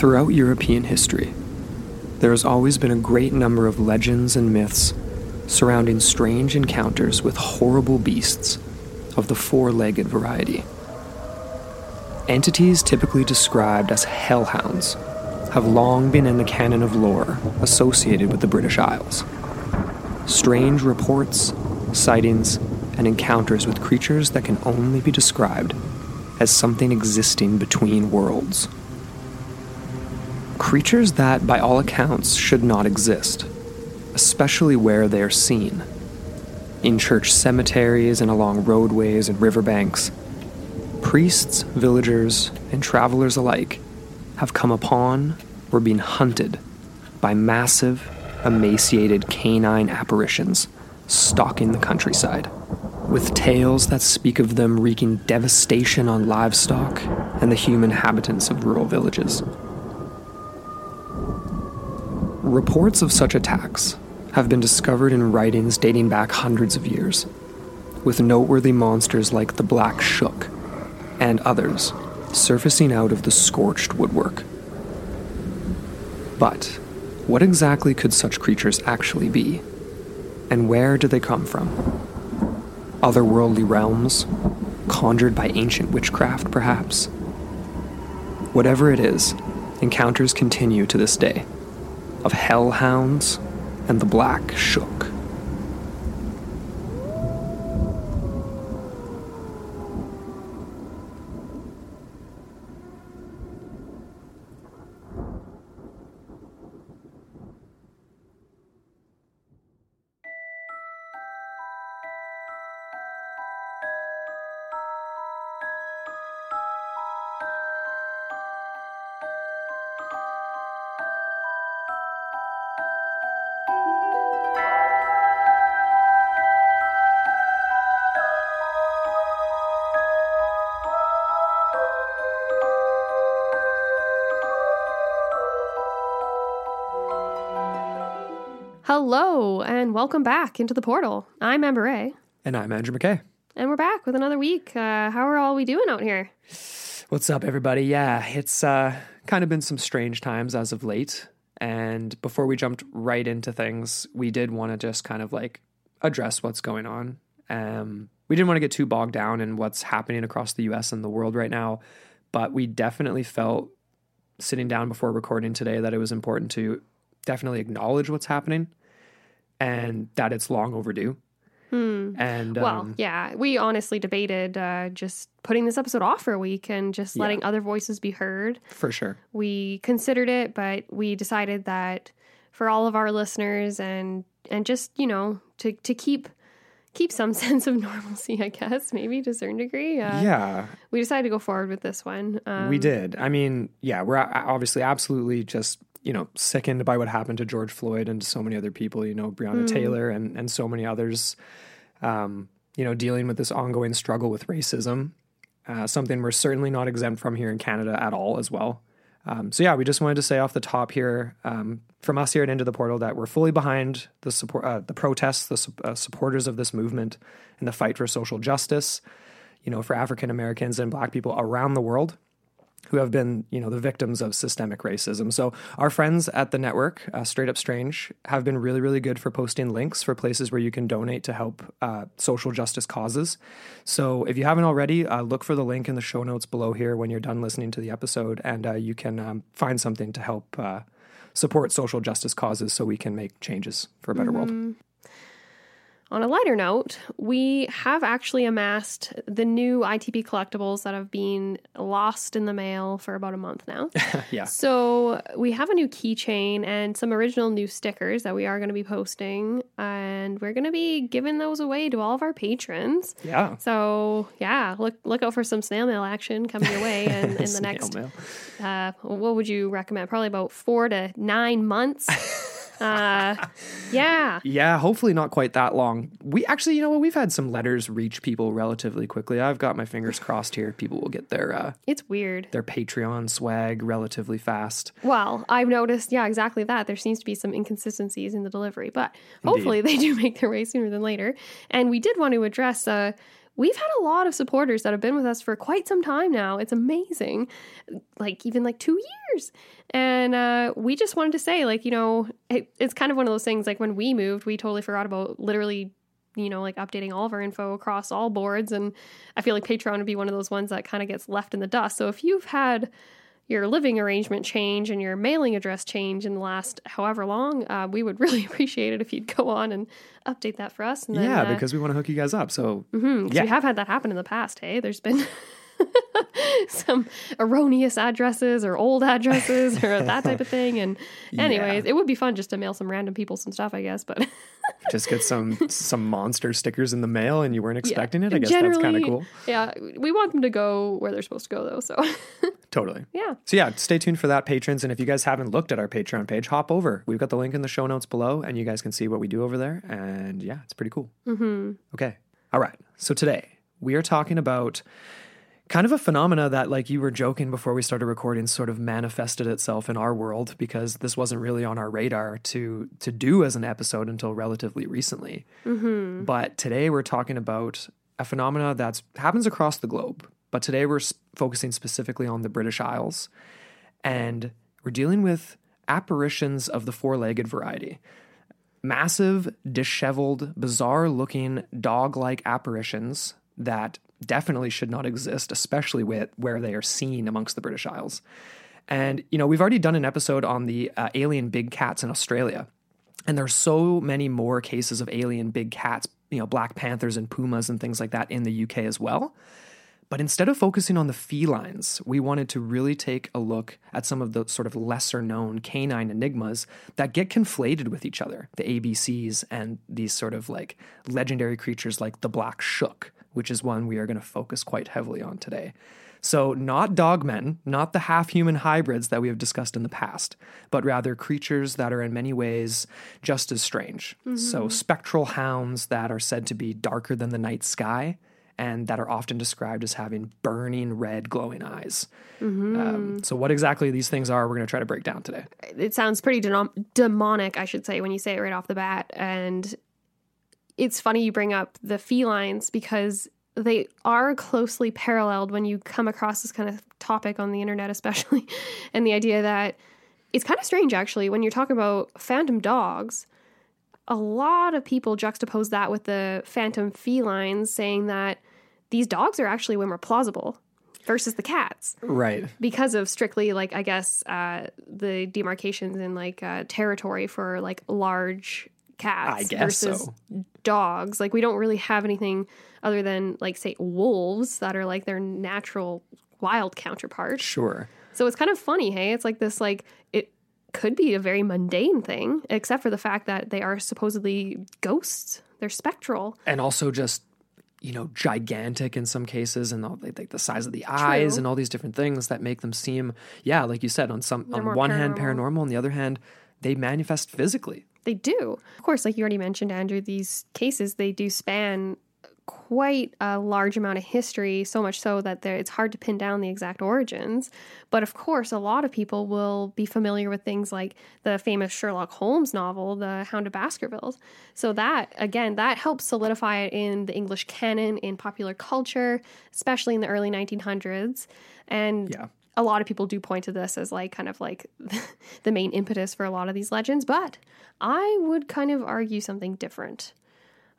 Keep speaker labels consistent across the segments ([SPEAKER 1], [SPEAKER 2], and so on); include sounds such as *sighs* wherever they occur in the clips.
[SPEAKER 1] Throughout European history, there has always been a great number of legends and myths surrounding strange encounters with horrible beasts of the four legged variety. Entities typically described as hellhounds have long been in the canon of lore associated with the British Isles. Strange reports, sightings, and encounters with creatures that can only be described as something existing between worlds. Creatures that, by all accounts, should not exist, especially where they are seen. In church cemeteries and along roadways and riverbanks, priests, villagers, and travelers alike have come upon or been hunted by massive, emaciated canine apparitions stalking the countryside, with tales that speak of them wreaking devastation on livestock and the human inhabitants of rural villages. Reports of such attacks have been discovered in writings dating back hundreds of years, with noteworthy monsters like the Black Shuck and others surfacing out of the scorched woodwork. But what exactly could such creatures actually be? And where do they come from? Otherworldly realms? Conjured by ancient witchcraft, perhaps? Whatever it is, encounters continue to this day of hellhounds and the Black
[SPEAKER 2] Shuck. Welcome back into the portal. I'm Amber Ray,
[SPEAKER 1] And I'm Andrew McKay.
[SPEAKER 2] and we're back with another week. Uh, how are all we doing out here?
[SPEAKER 1] What's up, everybody? Yeah, it's uh, kind of been some strange times as of late. And before we jumped right into things, we did want to just kind of like address what's going on. Um, we didn't want to get too bogged down in what's happening across the US and the world right now, but we definitely felt sitting down before recording today that it was important to definitely acknowledge what's happening and that it's long overdue. And
[SPEAKER 2] well,
[SPEAKER 1] um,
[SPEAKER 2] yeah, we honestly debated uh, just putting this episode off for a week and just
[SPEAKER 1] Yeah.
[SPEAKER 2] letting other voices be heard.
[SPEAKER 1] for sure.
[SPEAKER 2] We considered it, but we decided that for all of our listeners and and just you know to to keep keep some *laughs* sense of normalcy, I guess maybe to a certain degree. Uh,
[SPEAKER 1] yeah,
[SPEAKER 2] we decided to go forward with this one. Um,
[SPEAKER 1] we did. I mean, yeah, we're obviously absolutely just you know sickened by what happened to George Floyd and to so many other people. You know, Breonna Taylor and and so many others. Um, you know, dealing with this ongoing struggle with racism, uh, something we're certainly not exempt from here in Canada at all, as well. Um, so yeah, we just wanted to say off the top here, um, from us here at Into the Portal, that we're fully behind the support, uh, the protests, the su- uh, supporters of this movement, and the fight for social justice. You know, for African Americans and Black people around the world who have been, you know, the victims of systemic racism. So our friends at the network, uh, Straight Up Strange, have been really, really good for posting links for places where you can donate to help uh, social justice causes. So if you haven't already, uh, look for the link in the show notes below here when you're done listening to the episode, and uh, you can um, find something to help uh, support social justice causes so we can make changes for a better world.
[SPEAKER 2] On a lighter note, we have actually amassed the new ITP collectibles that have been lost in the mail for about a month now. *laughs*
[SPEAKER 1] yeah.
[SPEAKER 2] So we have a new keychain and some original new stickers that we are going to be posting, and we're going to be giving those away to all of our patrons.
[SPEAKER 1] Yeah.
[SPEAKER 2] So yeah, look look out for some snail mail action coming your way in, *laughs* in the
[SPEAKER 1] Snail
[SPEAKER 2] next.
[SPEAKER 1] mail.
[SPEAKER 2] Uh, what would you recommend? Probably about four to nine months. *laughs* uh, yeah,
[SPEAKER 1] Yeah, hopefully not quite that long. We actually, you know what? We've had some letters reach people relatively quickly. I've got my fingers crossed here. People will get their uh,
[SPEAKER 2] it's weird.
[SPEAKER 1] their Patreon swag relatively fast.
[SPEAKER 2] Well, I've noticed, yeah, exactly that. There seems to be some inconsistencies in the delivery, but hopefully they do make their way sooner than later. And we did want to address, uh, we've had a lot of supporters that have been with us for quite some time now. It's amazing. Like, even like two years. And uh, we just wanted to say, like, you know, it, it's kind of one of those things, like when we moved, we totally forgot about literally you know, like updating all of our info across all boards. And I feel like Patreon would be one of those ones that kind of gets left in the dust. So if you've had your living arrangement change and your mailing address change in the last however long, uh, we would *laughs* really appreciate it if you'd go on and update that for us. And then,
[SPEAKER 1] yeah,
[SPEAKER 2] uh,
[SPEAKER 1] because we want to hook you guys up. So
[SPEAKER 2] mhm, 'cause
[SPEAKER 1] yeah.
[SPEAKER 2] we have had that happen in the past. Hey, there's been *laughs* some erroneous addresses or old addresses or *laughs* that type of thing. And anyways, it would be fun just to mail some random people some stuff, I guess. But
[SPEAKER 1] just get some some monster stickers in the mail and you weren't expecting it. I guess that's kind of cool.
[SPEAKER 2] Yeah, we want them to go where they're supposed to go, though. So
[SPEAKER 1] Totally.
[SPEAKER 2] yeah,
[SPEAKER 1] So yeah, stay tuned for that, patrons. And if you guys haven't looked at our Patreon page, hop over. We've got the link in the show notes below, and you guys can see what we do over there. And yeah, it's pretty cool. Mm-hmm. Okay. All right. So today we are talking about kind of a phenomena that, like you were joking before we started recording, sort of manifested itself in our world because this wasn't really on our radar to to do as an episode until relatively recently. But today we're talking about a phenomena that happens across the globe. But today we're focusing specifically on the British Isles, and we're dealing with apparitions of the four-legged variety massive, disheveled, bizarre looking dog like apparitions that definitely should not exist, especially with, where they are seen amongst the British Isles. And, you know, we've already done an episode on the uh, alien big cats in Australia. And there's so many more cases of alien big cats, you know, black panthers and pumas and things like that in the UK as well. But instead of focusing on the felines, we wanted to really take a look at some of the sort of lesser known canine enigmas that get conflated with each other the ABCs and these sort of like legendary creatures like the Black Shuck, which is one we are going to focus quite heavily on today. So, not dogmen, not the half human hybrids that we have discussed in the past, but rather creatures that are in many ways just as strange. Mm-hmm. So, spectral hounds that are said to be darker than the night sky and that are often described as having burning red glowing eyes. Um, so, what exactly these things are, we're going to try to break down today.
[SPEAKER 2] it sounds pretty denom- demonic, I should say, when you say it right off the bat. And it's funny you bring up the felines because they are closely paralleled when you come across this kind of topic on the internet, especially. *laughs* and the idea that it's kind of strange, actually, when you're talking about phantom dogs. A lot of people juxtapose that with the phantom felines, saying that these dogs are actually way more plausible versus the cats
[SPEAKER 1] Right.
[SPEAKER 2] because of strictly like I guess uh, the demarcations in like uh, territory for like large cats versus
[SPEAKER 1] so.
[SPEAKER 2] dogs. Like we don't really have anything other than like say wolves that are like their natural wild counterpart.
[SPEAKER 1] Sure.
[SPEAKER 2] So it's kind of funny, hey? It's like this like it could be a very mundane thing, except for the fact that they are supposedly ghosts. They're spectral.
[SPEAKER 1] And also just, you know, gigantic in some cases and all, like like the size of the eyes and all these different things that make them seem, yeah, like you said, on some on
[SPEAKER 2] more
[SPEAKER 1] one hand
[SPEAKER 2] paranormal.
[SPEAKER 1] paranormal, on the other hand, they manifest physically.
[SPEAKER 2] They do. Of course, like you already mentioned, Andrew, these cases, they do span quite a large amount of history, so much so that there, it's hard to pin down the exact origins. But of course, a lot of people will be familiar with things like the famous Sherlock Holmes novel, The Hound of Baskerville. So that, again, that helps solidify it in the English canon, in popular culture, especially in the early 1900s. And
[SPEAKER 1] Yeah.
[SPEAKER 2] a lot of people do point to this as like kind of like *laughs* the main impetus for a lot of these legends, but I would kind of argue something different.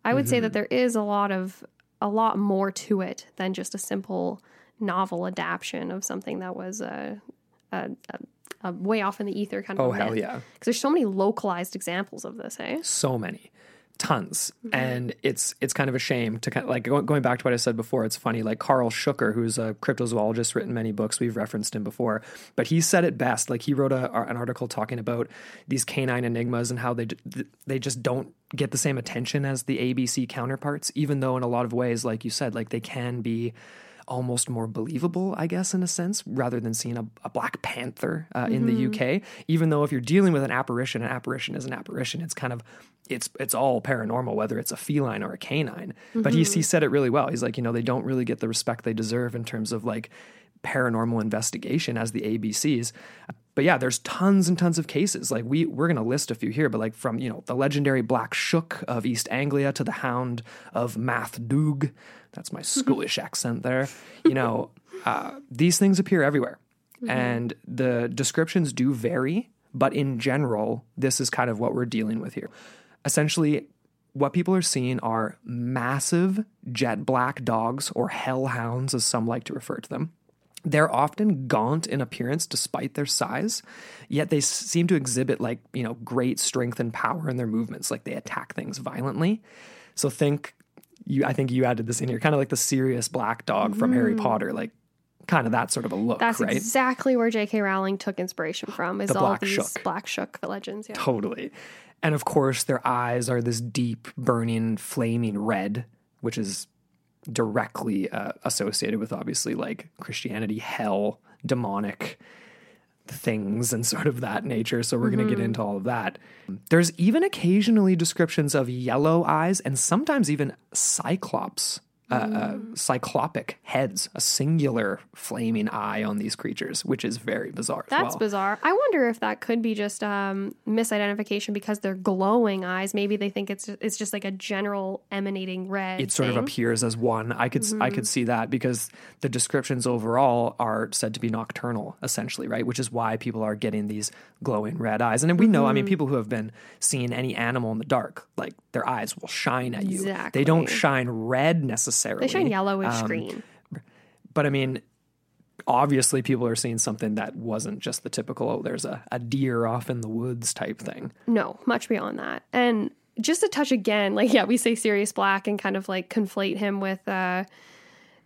[SPEAKER 2] I would say that there is a lot of a lot more to it than just a simple novel adaptation of something that was a, a, a, a way off in the ether kind of.
[SPEAKER 1] Oh, hell
[SPEAKER 2] myth.
[SPEAKER 1] yeah.
[SPEAKER 2] Because there's so many localized examples of this, eh?
[SPEAKER 1] So many. Tons and it's it's kind of a shame to kind of like going, back to what i said before it's funny like Karl Shuker who's a cryptozoologist written many books we've referenced him before but he said it best like he wrote a, an article talking about these canine enigmas and how they they just don't get the same attention as the abc counterparts even though in a lot of ways like you said like they can be almost more believable, I guess, in a sense, rather than seeing a, a Black Panther uh, mm-hmm. in the mm-hmm. UK. Even though if you're dealing with an apparition, an apparition is an apparition. It's kind of it's it's all paranormal, whether it's a feline or a canine. Mm-hmm. But he he said it really well. He's like, you know, they don't really get the respect they deserve in terms of like paranormal investigation as the ABCs. But yeah, there's tons and tons of cases. Like we we're gonna list a few here, but like from you know the legendary Black Shuck of East Anglia to the Hound of Mauthe Doog. That's my schoolish accent there. You know, *laughs* uh, these things appear everywhere, mm-hmm. and the descriptions do vary. But in general, this is kind of what we're dealing with here. Essentially, what people are seeing are massive jet black dogs or hellhounds, as some like to refer to them. They're often gaunt in appearance despite their size, yet they seem to exhibit like, you know, great strength and power in their movements, like they attack things violently. So think you I think you added this in here, kind of like the Sirius Black dog from mm. Harry Potter, like kind of that sort of a look.
[SPEAKER 2] That's
[SPEAKER 1] right?
[SPEAKER 2] exactly where J.K. Rowling took inspiration from. Is the all black these shook. black shuck the legends?
[SPEAKER 1] Yeah. Totally, and of course their eyes are this deep, burning, flaming red, which is directly uh, associated with obviously like Christianity, hell, demonic things, and *laughs* sort of that nature. So we're mm-hmm. going to get into all of that. There's even occasionally descriptions of yellow eyes and sometimes even cyclops uh, uh, cyclopic heads, a singular flaming eye on these creatures, which is very bizarre.
[SPEAKER 2] That's
[SPEAKER 1] well.
[SPEAKER 2] bizarre. I wonder if that could be just um, misidentification because they're glowing eyes. Maybe they think it's it's just like a general emanating red.
[SPEAKER 1] It sort
[SPEAKER 2] thing.
[SPEAKER 1] of appears as one. I could mm-hmm. I could see that because the descriptions overall are said to be nocturnal, essentially, right? Which is why people are getting these glowing red eyes. And we know, mm-hmm. I mean, mm-hmm. people who have been seeing any animal in the dark, like their eyes will shine at you.
[SPEAKER 2] Exactly.
[SPEAKER 1] They don't shine red necessarily.
[SPEAKER 2] They shine yellowish um, green.
[SPEAKER 1] But I mean, obviously people are seeing something that wasn't just the typical oh there's a, a deer off in the woods type thing.
[SPEAKER 2] No much beyond that. And just to touch again like yeah we say Sirius Black and kind of like conflate him with uh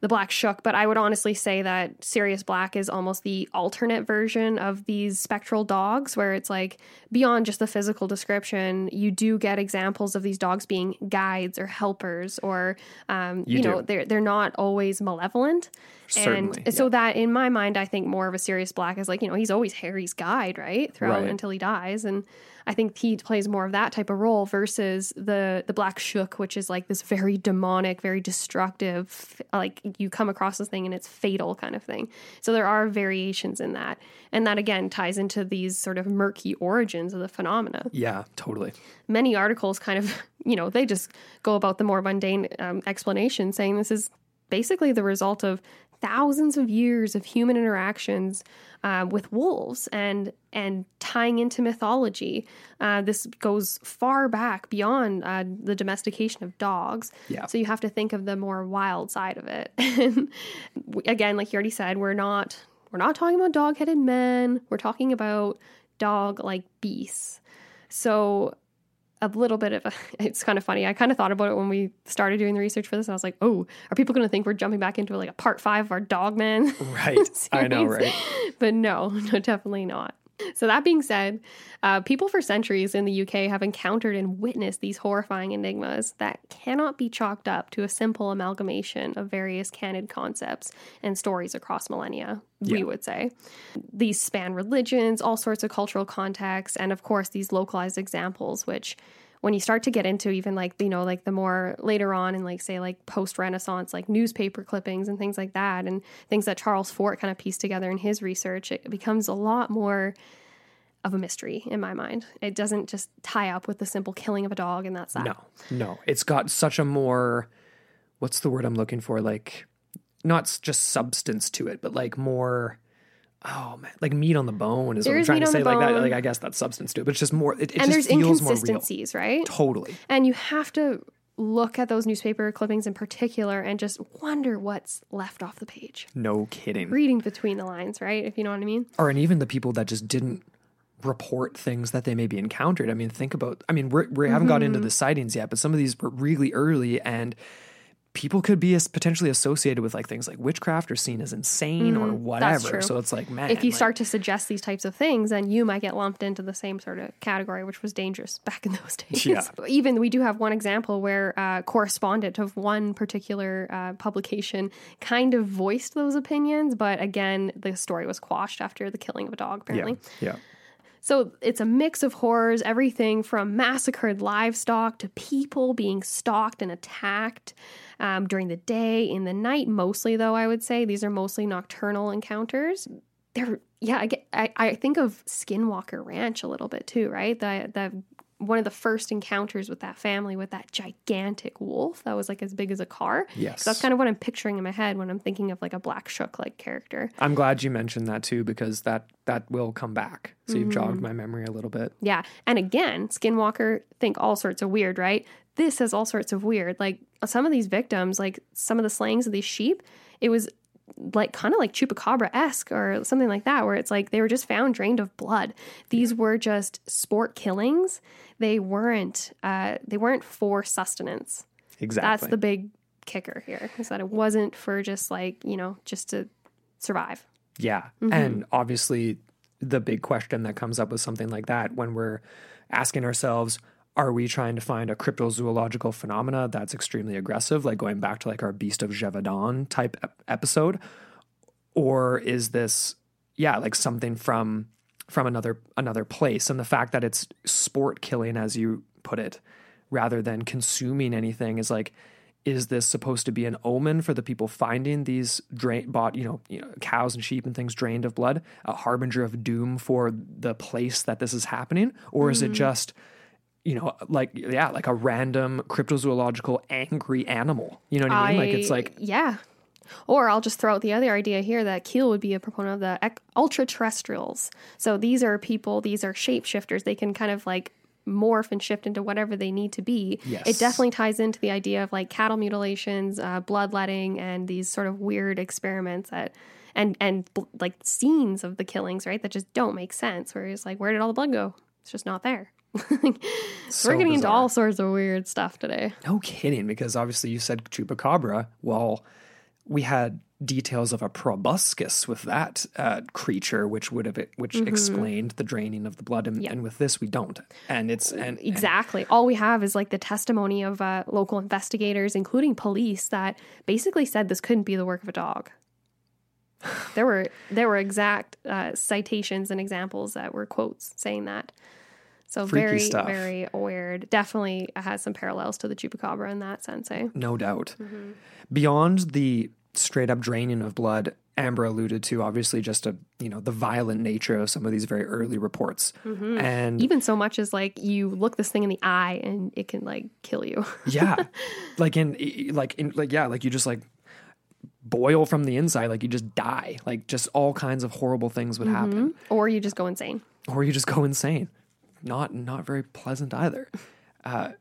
[SPEAKER 2] the Black Shuck, but I would honestly say that Sirius Black is almost the alternate version of these spectral dogs, where it's like beyond just the physical description, you do get examples of these dogs being guides or helpers, or um, you, you know, they're they're not always malevolent.
[SPEAKER 1] Certainly,
[SPEAKER 2] and so that in my mind, I think more of a Sirius Black is like you know he's always Harry's guide, right, throughout right. until he dies, and I think he plays more of that type of role versus the the Black Shuck, which is like this very demonic, very destructive, like you come across this thing and it's fatal kind of thing. So there are variations in that, and that again ties into these sort of murky origins of the phenomena.
[SPEAKER 1] Yeah, totally.
[SPEAKER 2] Many articles kind of *laughs* you know they just go about the more mundane um, explanation, saying this is basically the result of thousands of years of human interactions uh, with wolves and and tying into mythology. Uh, this goes far back beyond uh, the domestication of dogs.
[SPEAKER 1] Yeah.
[SPEAKER 2] So you have to think of the more wild side of it. *laughs* And again, like you already said, we're not we're not talking about dog-headed men. We're talking about dog-like beasts. So a little bit of a, *laughs* it's kind of funny. I kind of thought about it when we started doing the research for this. And I was like, oh, are people going to think we're jumping back into like a part five of our Dogman? *laughs*
[SPEAKER 1] Right. I know, right?
[SPEAKER 2] But no, no, definitely not. So, that being said, uh, people for centuries in the UK have encountered and witnessed these horrifying enigmas that cannot be chalked up to a simple amalgamation of various canon concepts and stories across millennia, yeah. we would say. These span religions, all sorts of cultural contexts, and of course, these localized examples, which when you start to get into even like you know like the more later on in like say like post renaissance like newspaper clippings and things like that and things that charles fort kind of pieced together in his research it becomes a lot more of a mystery in my mind. It doesn't just tie up with the simple killing of a dog and that's that.
[SPEAKER 1] No no. It's got such a more what's the word i'm looking for? Like not just substance to it but like more oh man, like meat on the bone is what I'm trying to say. Like that, like I guess that's substance too, but it's just more. It, it
[SPEAKER 2] and
[SPEAKER 1] just
[SPEAKER 2] there's
[SPEAKER 1] feels
[SPEAKER 2] inconsistencies,
[SPEAKER 1] more
[SPEAKER 2] real. right?
[SPEAKER 1] Totally.
[SPEAKER 2] And you have to look at those newspaper clippings in particular and just wonder what's left off the page.
[SPEAKER 1] No kidding.
[SPEAKER 2] Reading between the lines, right? If you know what I mean.
[SPEAKER 1] Or and even the people that just didn't report things that they maybe encountered. I mean, think about, I mean, we're, we haven't got into mm-hmm. the sightings yet, but some of these were really early and people could be as potentially associated with like things like witchcraft or seen as insane or whatever.
[SPEAKER 2] true.
[SPEAKER 1] So it's like, man,
[SPEAKER 2] if you
[SPEAKER 1] like-
[SPEAKER 2] start to suggest these types of things, then you might get lumped into the same sort of category, which was dangerous *laughs* back in those *laughs* days.
[SPEAKER 1] Yeah.
[SPEAKER 2] Even we do have one example where uh, correspondent of one particular uh, publication kind of voiced those opinions, but again, the story was quashed after the killing of a dog.
[SPEAKER 1] yeah,
[SPEAKER 2] Apparently,
[SPEAKER 1] yeah.
[SPEAKER 2] so it's a mix of horrors, everything from massacred livestock to people being stalked and attacked um, during the day, in the night, mostly, though, I would say. These are mostly nocturnal encounters. They're, yeah, I, get, I, I think of Skinwalker Ranch a little bit too, right? The, the, one of the first encounters with that family with that gigantic wolf that was like as big as a car.
[SPEAKER 1] Yes.
[SPEAKER 2] That's kind of what I'm picturing in my head when I'm thinking of like a black shuck like character.
[SPEAKER 1] I'm glad you mentioned that too because that that will come back. So you've
[SPEAKER 2] Mm-hmm.
[SPEAKER 1] jogged my memory a little bit.
[SPEAKER 2] Yeah. And again, Skinwalker think all sorts of weird, right? This has all sorts of weird. Like some of these victims, like some of the slayings of these sheep, it was like kind of like chupacabra esque or something like that, where it's like they were just found drained of blood. These were just sport killings. They weren't. Uh, they weren't for sustenance.
[SPEAKER 1] Exactly.
[SPEAKER 2] That's the big kicker here, is that it wasn't for just like you know just to survive.
[SPEAKER 1] Yeah.
[SPEAKER 2] Mm-hmm.
[SPEAKER 1] And obviously, the big question that comes up with something like that when we're asking ourselves, are we trying to find a cryptozoological phenomena that's extremely aggressive, like going back to like our Beast of Gévaudan type ep- episode? Or is this, yeah, like something from from another another place? And the fact that it's sport killing, as you put it, rather than consuming anything is like is this supposed to be an omen for the people finding these drain bought you know, you know cows and sheep and things drained of blood a harbinger of doom for the place that this is happening or is it hmm. just you know like yeah like a random cryptozoological angry animal you know what i mean like it's like
[SPEAKER 2] yeah. Or I'll just throw out the other idea here that Keel would be a proponent of the ec- ultra terrestrials. So these are people, these are shapeshifters. They can kind of like morph and shift into whatever they need to be.
[SPEAKER 1] Yes.
[SPEAKER 2] It definitely ties into the idea of like cattle mutilations, uh, bloodletting, and these sort of weird experiments that. And and bl- like scenes of the killings, right? That just don't make sense. Where it's like, where did all the blood go? It's just not there. *laughs*
[SPEAKER 1] so
[SPEAKER 2] We're getting into all sorts of weird stuff today.
[SPEAKER 1] No kidding, because obviously you said chupacabra. Well, we had details of a proboscis with that uh, creature, which would have which
[SPEAKER 2] Mm-hmm.
[SPEAKER 1] explained the draining of the blood, and, and with this we don't. And it's and, and
[SPEAKER 2] Exactly. All we have is like the testimony of uh, local investigators, including police, that basically said this couldn't be the work of a dog. There were there were exact uh, citations and examples that were quotes saying that. So
[SPEAKER 1] Freaky
[SPEAKER 2] very
[SPEAKER 1] stuff.
[SPEAKER 2] very weird. Definitely has some parallels to the chupacabra in that sense. Eh?
[SPEAKER 1] no doubt.
[SPEAKER 2] Mm-hmm.
[SPEAKER 1] Beyond the straight up draining of blood, Amber alluded to obviously just a you know the violent nature of some of these very early reports,
[SPEAKER 2] Mm-hmm.
[SPEAKER 1] and
[SPEAKER 2] Even so much as like you look this thing in the eye and it can like kill you. *laughs*
[SPEAKER 1] yeah like in like in like yeah like you just like boil from the inside like you just die like just all kinds of horrible things would happen
[SPEAKER 2] or you just go insane.
[SPEAKER 1] or you just go insane not not very pleasant either. Uh,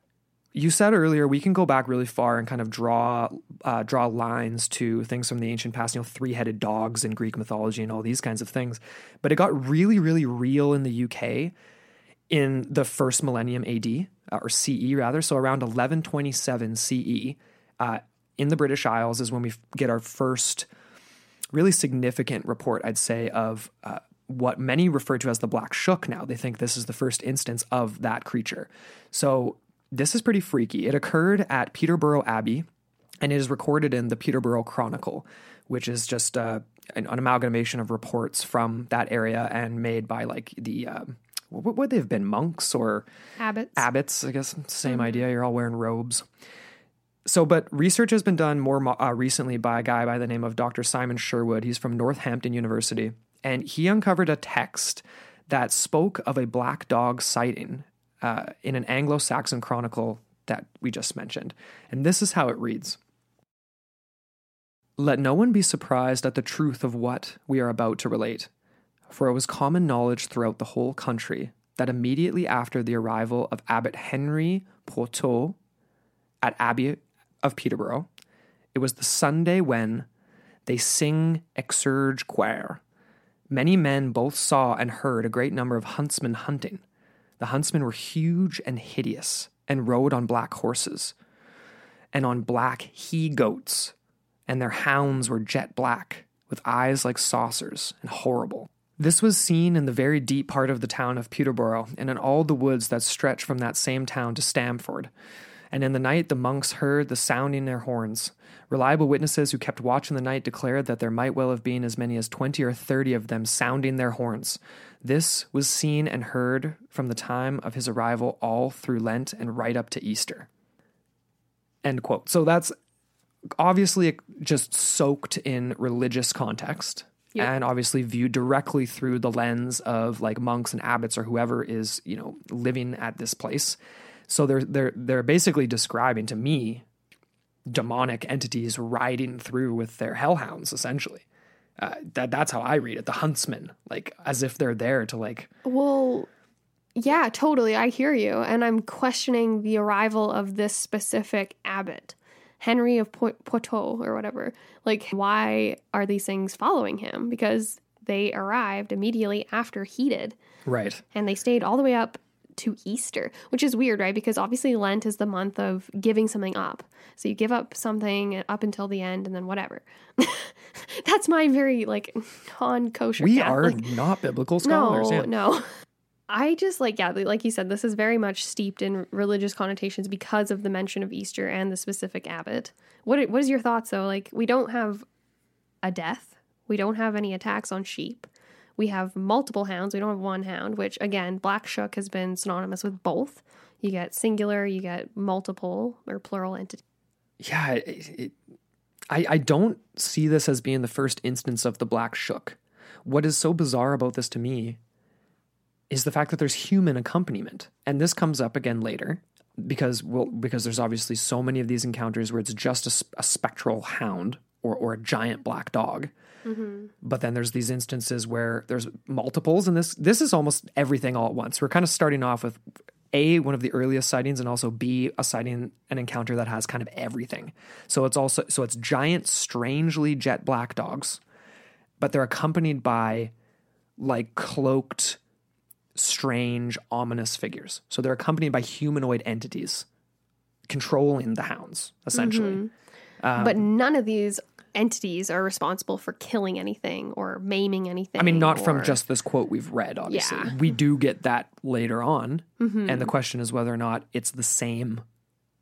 [SPEAKER 1] you said earlier we can go back really far and kind of draw uh, draw lines to things from the ancient past you know three-headed dogs in greek mythology and all these kinds of things. But it got really really real in the uk in the first millennium AD uh, or CE rather, so around 1127 CE, uh, in the British Isles is when we get our first really significant report, I'd say, of uh, what many refer to as the Black Shuck. Now they think this is the first instance of that creature. So this is pretty freaky. It occurred at Peterborough Abbey, and it is recorded in the Peterborough Chronicle, which is just uh, an, an amalgamation of reports from that area and made by like the um, what would they have been monks or
[SPEAKER 2] Abbots.
[SPEAKER 1] abbots? I guess same idea. You're all wearing robes. So, but research has been done more uh, recently by a guy by the name of Dr. Simon Sherwood. He's from Northampton University, and he uncovered a text that spoke of a black dog sighting uh, in an Anglo-Saxon chronicle that we just mentioned. And this is how it reads. Let no one be surprised at the truth of what we are about to relate, for it was common knowledge throughout the whole country that immediately after the arrival of Abbot Henry Porteau at Abbey of Peterborough, it was the Sunday when they sing exurge choir, Many men both saw and heard a great number of huntsmen hunting. The huntsmen were huge and hideous, and rode on black horses, and on black he goats, and their hounds were jet black, with eyes like saucers, and horrible. This was seen in the very deep part of the town of Peterborough, and in all the woods that stretch from that same town to Stamford. And in the night the monks heard the sounding their horns. Reliable witnesses who kept watch in the night declared that there might well have been as many as twenty or thirty of them sounding their horns. This was seen and heard from the time of his arrival all through Lent and right up to Easter. End quote. So that's obviously just soaked in religious context.
[SPEAKER 2] Yep.
[SPEAKER 1] And obviously viewed directly through the lens of like monks and abbots or whoever is, you know, living at this place. So they're they're they're basically describing to me demonic entities riding through with their hellhounds, essentially. Uh, that that's how I read it. The huntsmen, like as if they're there to like
[SPEAKER 2] Well, yeah, totally. I hear you. And I'm questioning the arrival of this specific abbot, Henry of Poitou or whatever. Like, why are these things following him? Because they arrived immediately after he did,
[SPEAKER 1] right.
[SPEAKER 2] and they stayed all the way up to Easter, which is weird, right? Because obviously Lent is the month of giving something up. So you give up something up until the end and then whatever. *laughs* That's my very like non-kosher
[SPEAKER 1] We
[SPEAKER 2] Catholic
[SPEAKER 1] are not biblical scholars.
[SPEAKER 2] no,
[SPEAKER 1] yeah.
[SPEAKER 2] no. I just like yeah, like you said, this is very much steeped in religious connotations because of the mention of Easter and the specific abbot. What what is your thoughts though? Like we don't have a death, we don't have any attacks on sheep. We have multiple hounds. We don't have one hound, which again, black shuck has been synonymous with both. You get singular, you get multiple or plural entity.
[SPEAKER 1] yeah, it, it, I I don't see this as being the first instance of the black shuck. What is so bizarre about this to me is the fact that there's human accompaniment, and this comes up again later because well because there's obviously so many of these encounters where it's just a spectral hound or or a giant black dog. Mm-hmm. But then there's these instances where there's multiples, and this this is almost everything all at once. We're kind of starting off with a one of the earliest sightings, and also b a sighting, an encounter that has kind of everything. So it's also so it's giant, strangely jet black dogs, but they're accompanied by like cloaked, strange, ominous figures. So they're accompanied by humanoid entities controlling the hounds, essentially. Mm-hmm.
[SPEAKER 2] Um, but none of these entities are responsible for killing anything or maiming anything.
[SPEAKER 1] I mean, not from just this quote we've read, obviously.
[SPEAKER 2] Yeah.
[SPEAKER 1] We do get that later on. Mm-hmm. And the question is whether or not it's the same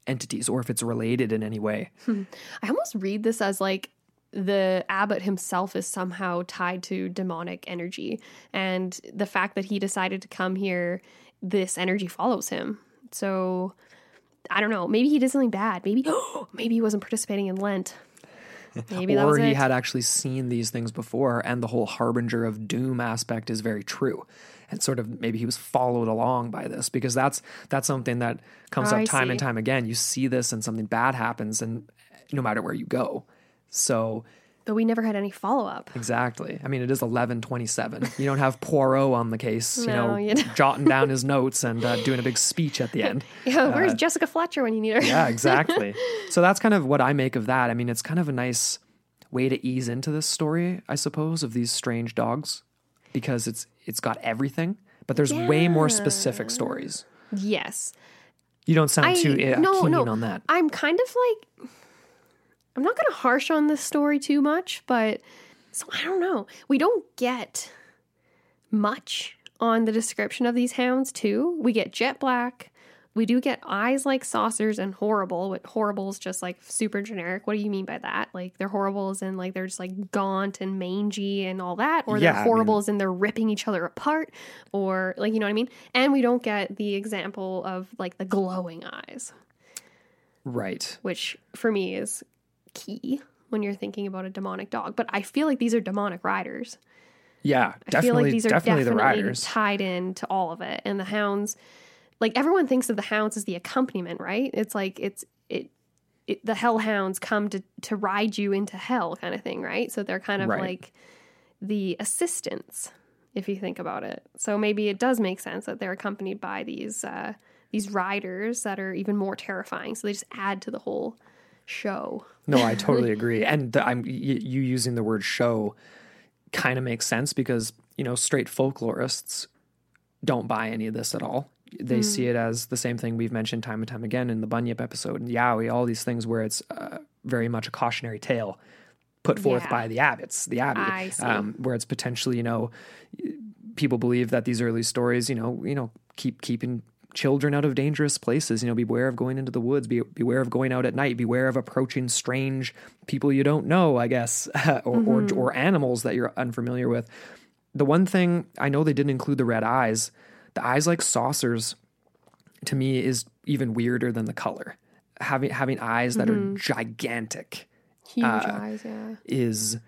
[SPEAKER 1] entities or if it's related in any way. *laughs*
[SPEAKER 2] I almost read this as like the abbot himself is somehow tied to demonic energy. And the fact that he decided to come here, this energy follows him. So I don't know. Maybe he did something bad. Maybe *gasps* maybe he wasn't participating in Lent. Maybe
[SPEAKER 1] or he
[SPEAKER 2] it.
[SPEAKER 1] had actually seen these things before, and the whole harbinger of doom aspect is very true. And sort of maybe he was followed along by this because that's that's something that comes
[SPEAKER 2] Oh,
[SPEAKER 1] up time and time again. You see this and something bad happens, and no matter where you go. So
[SPEAKER 2] but we never had any follow up.
[SPEAKER 1] exactly. I mean, it is eleven twenty seven. You don't have Poirot on the case, you
[SPEAKER 2] No,
[SPEAKER 1] know,
[SPEAKER 2] you
[SPEAKER 1] jotting down his *laughs* notes and uh, doing a big speech at the end.
[SPEAKER 2] Yeah, where's Jessica Fletcher when you need her?
[SPEAKER 1] Yeah, *laughs* exactly. so that's kind of what I make of that. I mean, it's kind of a nice way to ease into this story, I suppose, of these strange dogs because it's it's got everything, but there's way more specific stories.
[SPEAKER 2] yes.
[SPEAKER 1] You don't sound
[SPEAKER 2] I
[SPEAKER 1] too uh,
[SPEAKER 2] no
[SPEAKER 1] keen
[SPEAKER 2] no.
[SPEAKER 1] on that.
[SPEAKER 2] I'm kind of like I'm not going to harsh on this story too much, but so I don't know. We don't get much on the description of these hounds too. We get jet black. We do get eyes like saucers and horrible. What horrible is just like super generic. What do you mean by that? Like they're horrible as in like they're just like gaunt and mangy and all that, or
[SPEAKER 1] Yeah,
[SPEAKER 2] they're
[SPEAKER 1] mean-
[SPEAKER 2] horrible as in they're ripping each other apart, or like you know what I mean. And we don't get the example of like the glowing eyes
[SPEAKER 1] Right.
[SPEAKER 2] which for me is key when you're thinking about a demonic dog. But I feel like these are demonic riders.
[SPEAKER 1] Yeah,
[SPEAKER 2] I feel like these are
[SPEAKER 1] definitely,
[SPEAKER 2] definitely,
[SPEAKER 1] the riders.
[SPEAKER 2] tied in to all of it. And the hounds, like everyone thinks of the hounds as the accompaniment, right? It's like it's it. It, the hellhounds come to to ride you into hell, kind of thing, right? So they're kind of
[SPEAKER 1] Right.
[SPEAKER 2] like the assistants, if you think about it. So maybe it does make sense that they're accompanied by these uh, these riders that are even more terrifying. So they just add to the whole show.
[SPEAKER 1] No, I *laughs* totally agree. And the, I'm y- you using the word show kind of makes sense because, you know, straight folklorists don't buy any of this at all. They see it as the same thing we've mentioned time and time again in the Bunyip episode and Yowie, all these things where it's uh, very much a cautionary tale put forth
[SPEAKER 2] Yeah.
[SPEAKER 1] by the abbots, the abbey,
[SPEAKER 2] I see.
[SPEAKER 1] Um, where it's potentially, you know, people believe that these early stories, you know, you know, keep keeping children out of dangerous places. You know, beware of going into the woods. Be, beware of going out at night. Beware of approaching strange people you don't know. I guess, *laughs* or, or or animals that you're unfamiliar with. The one thing I know they didn't include the red eyes. The eyes like saucers, to me, is even weirder than the color. Having having eyes that are gigantic
[SPEAKER 2] Huge
[SPEAKER 1] Uh,
[SPEAKER 2] eyes, yeah.
[SPEAKER 1] is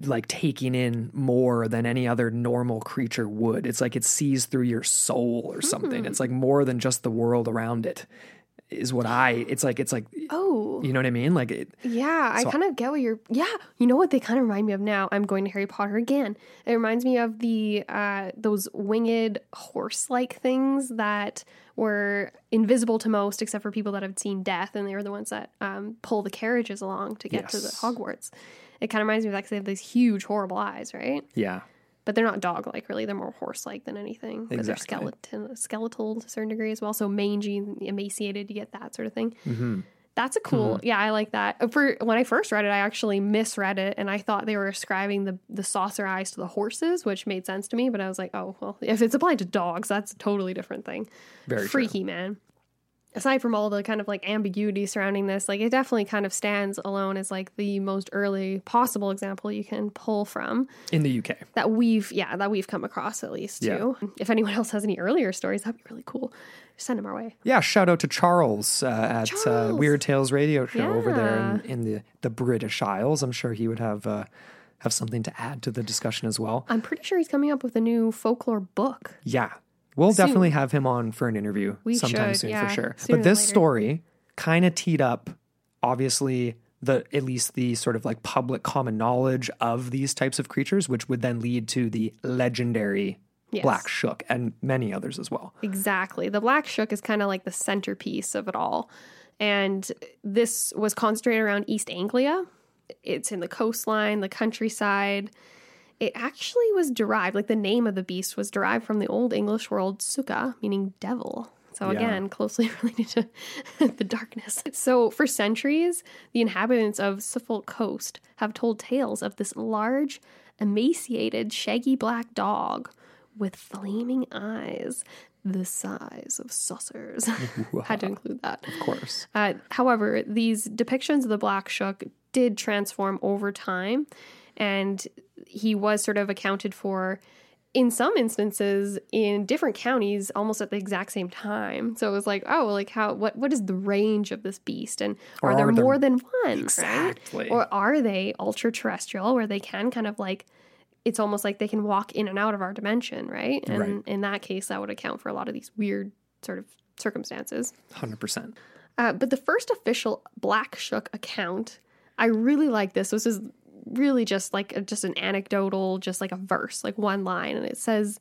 [SPEAKER 1] like taking in more than any other normal creature would. It's like it sees through your soul or something. It's like more than just the world around it. Is what I. It's like it's like
[SPEAKER 2] Oh,
[SPEAKER 1] you know what I mean. Like it.
[SPEAKER 2] yeah. I kind of get what you're. Yeah, you know what they kind of remind me of now. I'm going to Harry Potter again. It reminds me of the uh, those winged horse-like things that were invisible to most, except for people that have seen death, and they were the ones that um, pull the carriages along to get to the Hogwarts. It kind of reminds me of that because they have these huge, horrible eyes, right?
[SPEAKER 1] Yeah.
[SPEAKER 2] But they're not dog-like, really. They're more horse-like than anything. But they're
[SPEAKER 1] Exactly.
[SPEAKER 2] skeleton, skeletal to a certain degree as well. So mangy, emaciated, you get that sort of thing.
[SPEAKER 1] Mm-hmm.
[SPEAKER 2] That's a cool. Yeah, I like that. Uh, For when I first read it, I actually misread it, and I thought they were ascribing the the saucer eyes to the horses, which made sense to me. But I was like, oh well, if it's applied to dogs, that's a totally different thing.
[SPEAKER 1] Very true.
[SPEAKER 2] freaky, man. Aside from all the kind of like ambiguity surrounding this, like it definitely kind of stands alone as like the most early possible example you can pull from
[SPEAKER 1] In the UK.
[SPEAKER 2] that we've yeah that we've come across at least
[SPEAKER 1] Yeah.
[SPEAKER 2] too. If anyone else has any earlier stories, that'd be really cool. Send them our way.
[SPEAKER 1] Yeah, shout out to Charles uh, at Uh, Weird Tales Radio Show over there in, in the, the British Isles. I'm sure he would have uh, have something to add to the discussion as well.
[SPEAKER 2] I'm pretty sure he's coming up with a new folklore book.
[SPEAKER 1] Yeah, we'll
[SPEAKER 2] Soon.
[SPEAKER 1] definitely have him on for an interview
[SPEAKER 2] We
[SPEAKER 1] sometime
[SPEAKER 2] should,
[SPEAKER 1] soon
[SPEAKER 2] yeah,
[SPEAKER 1] for sure. But this story kind of teed up, obviously the at least the sort of like public common knowledge of these types of creatures, which would then lead to the legendary
[SPEAKER 2] Yes.
[SPEAKER 1] Black Shuck and many others as well.
[SPEAKER 2] Exactly. The Black Shuck is kind of like the centerpiece of it all. And this was concentrated around East Anglia. It's in the coastline, the countryside. It actually was derived, like the name of the beast was derived from the Old English word suka, meaning devil. So
[SPEAKER 1] Yeah.
[SPEAKER 2] again, closely *laughs* related to the darkness. So for centuries, the inhabitants of Suffolk Coast have told tales of this large, emaciated, shaggy black dog with flaming eyes the size of saucers. *laughs* Had to *laughs* include that.
[SPEAKER 1] Of course.
[SPEAKER 2] Uh, however, these depictions of the Black Shuck did transform over time, and he was sort of accounted for in some instances in different counties almost at the exact same time. So it was like, oh, like how what what is the range of this beast, and
[SPEAKER 1] Or
[SPEAKER 2] are there
[SPEAKER 1] there-
[SPEAKER 2] more than one?
[SPEAKER 1] Exactly.
[SPEAKER 2] Right? Or are they ultra terrestrial, where they can kind of like it's almost like they can walk in and out of our dimension, right? And
[SPEAKER 1] Right.
[SPEAKER 2] in that case, that would account for a lot of these weird sort of circumstances.
[SPEAKER 1] Hundred percent.
[SPEAKER 2] Uh, but the first official Black Shuck account, I really like this. This is really just like a, just an anecdotal, just like a verse, like one line, and it says,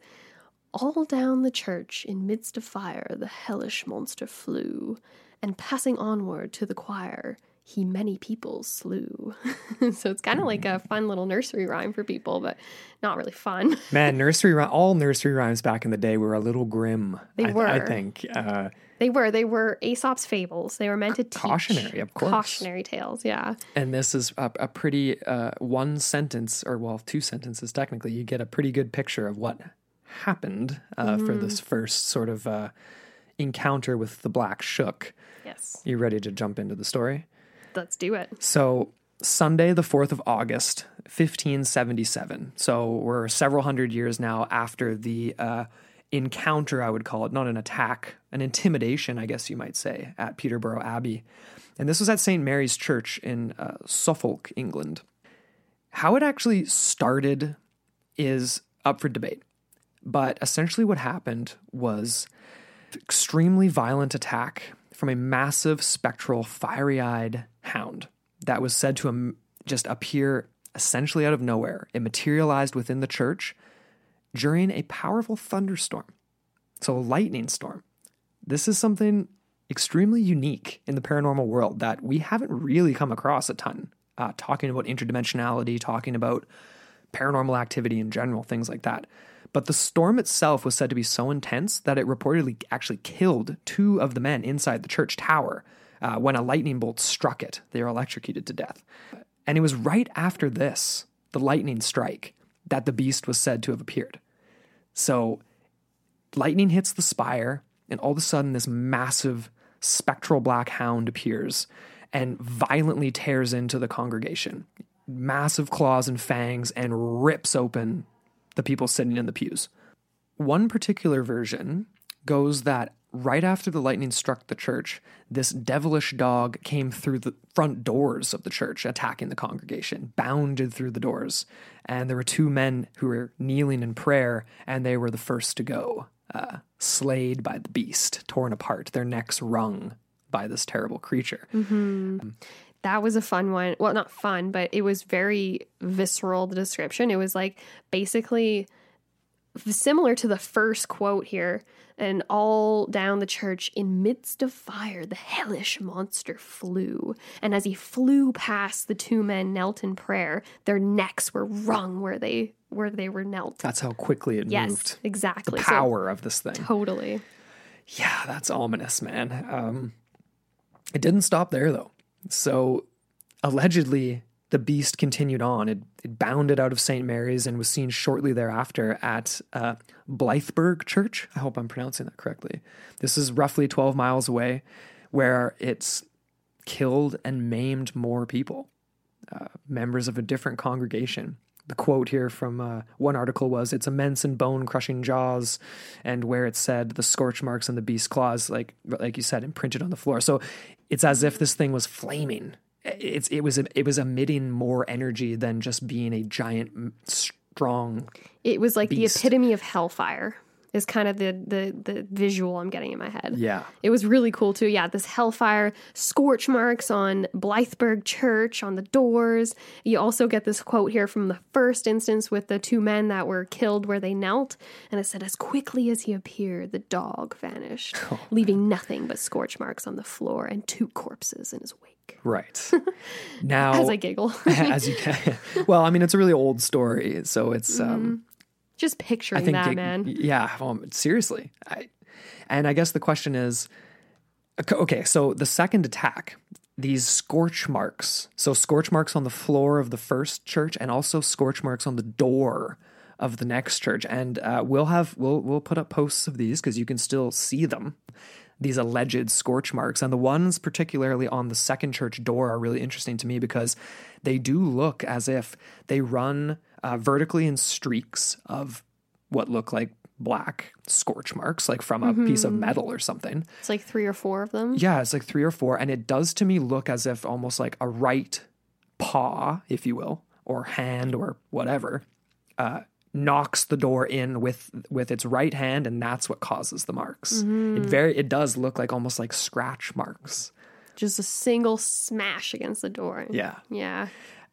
[SPEAKER 2] "All down the church, in midst of fire, the hellish monster flew, and passing onward to the choir." He many people slew. *laughs* so it's kind of like a fun little nursery rhyme for people, but not really fun.
[SPEAKER 1] Man, nursery rhyme, all nursery rhymes back in the day were a little grim.
[SPEAKER 2] They
[SPEAKER 1] I, I
[SPEAKER 2] were.
[SPEAKER 1] think. Uh,
[SPEAKER 2] They were they were Aesop's fables. They were meant to teach
[SPEAKER 1] Cautionary, of course.
[SPEAKER 2] cautionary tales. Yeah,
[SPEAKER 1] and this is a, a pretty uh, one sentence, or well, two sentences technically. You get a pretty good picture of what happened uh, for this first sort of uh, encounter with the Black Shuck.
[SPEAKER 2] yes.
[SPEAKER 1] You ready to jump into the story?
[SPEAKER 2] Let's do it.
[SPEAKER 1] So, Sunday, the 4th of August, 1577. So, we're several hundred years now after the uh, encounter, I would call it, not an attack, an intimidation, I guess you might say, at Peterborough Abbey. And this was at St. Mary's Church in uh, Suffolk, England. How it actually started is up for debate. But essentially, what happened was extremely violent attack from a massive spectral fiery eyed hound that was said to just appear essentially out of nowhere. It materialized within the church during a powerful thunderstorm. So, a lightning storm. This is something extremely unique in the paranormal world that we haven't really come across a ton. Uh, talking about interdimensionality, talking about paranormal activity in general, things like that. But the storm itself was said to be so intense that it reportedly actually killed two of the men inside the church tower uh, when a lightning bolt struck it. They were electrocuted to death. And it was right after this, the lightning strike, that the beast was said to have appeared. So lightning hits the spire, and all of a sudden, this massive spectral black hound appears and violently tears into the congregation. Massive claws and fangs and rips open the people sitting in the pews. One particular version goes that right after the lightning struck the church, this devilish dog came through the front doors of the church, attacking the congregation, bounded through the doors. And there were two men who were kneeling in prayer, and they were the first to go, uh, slayed by the beast, torn apart, their necks wrung by this terrible creature.
[SPEAKER 2] That was a fun one. Well, not fun, but it was very visceral, the description. It was like basically similar to the first quote here. And all down the church, in midst of fire, the hellish monster flew. And as he flew past the two men knelt in prayer, their necks were wrung where they where they were knelt.
[SPEAKER 1] That's how quickly it
[SPEAKER 2] yes,
[SPEAKER 1] moved.
[SPEAKER 2] exactly.
[SPEAKER 1] The
[SPEAKER 2] So-
[SPEAKER 1] power of this thing.
[SPEAKER 2] totally.
[SPEAKER 1] Yeah, that's ominous, man. Um, it didn't stop there, though. So, allegedly, the beast continued on. It, it bounded out of St. Mary's and was seen shortly thereafter at uh, Blythburgh Church. I hope I'm pronouncing that correctly. This is roughly 12 miles away, where it's killed and maimed more people, uh, members of a different congregation. The quote here from uh, one article was, "Its immense and bone-crushing jaws," and where it said the scorch marks and the beast's claws, like like you said, imprinted on the floor. So it's as if this thing was flaming. It's it was it was emitting more energy than just being a giant, strong.
[SPEAKER 2] It was like
[SPEAKER 1] Beast.
[SPEAKER 2] the epitome of hellfire. Is kind of the the the visual I'm getting in my head.
[SPEAKER 1] Yeah,
[SPEAKER 2] It was really cool too. Yeah, this hellfire scorch marks on Blythburgh Church on the doors. You also get this quote here from the first instance with the two men that were killed where they knelt, and it said, "As quickly as he appeared, the dog vanished, *laughs* oh, leaving nothing but scorch marks on the floor and two corpses in his wake."
[SPEAKER 1] Right. *laughs* Now,
[SPEAKER 2] As I giggle, *laughs*
[SPEAKER 1] as you can, *laughs* well, I mean, it's a really old story, so it's um,
[SPEAKER 2] just picturing that,
[SPEAKER 1] it-
[SPEAKER 2] man.
[SPEAKER 1] Yeah, well, seriously. I, and I guess the question is okay, okay, so the second attack, these scorch marks. So, scorch marks on the floor of the first church and also scorch marks on the door of the next church. And uh, we'll have, we'll, we'll put up posts of these because you can still see them. These alleged scorch marks. And the ones, particularly on the second church door, are really interesting to me because they do look as if they run uh, vertically in streaks of what look like black scorch marks, like from a piece of metal or something.
[SPEAKER 2] It's like three or four of them.
[SPEAKER 1] Yeah, it's like three or four. And it does to me look as if almost like a right paw, if you will, or hand or whatever, uh, knocks the door in with with its right hand, and that's what causes the marks. It mm-hmm. very it does look like almost like scratch marks.
[SPEAKER 2] Just a single smash against the door.
[SPEAKER 1] Yeah.
[SPEAKER 2] Yeah.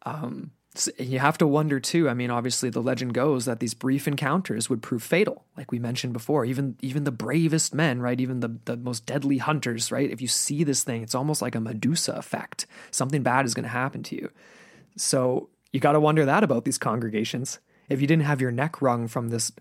[SPEAKER 1] Um, s- You have to wonder too. I mean, obviously, the legend goes that these brief encounters would prove fatal, like we mentioned before. Even even the bravest men, right? Even the the most deadly hunters, right? If you see this thing, it's almost like a Medusa effect. Something bad is going to happen to you. So you got to wonder that about these congregations. If you didn't have your neck wrung from this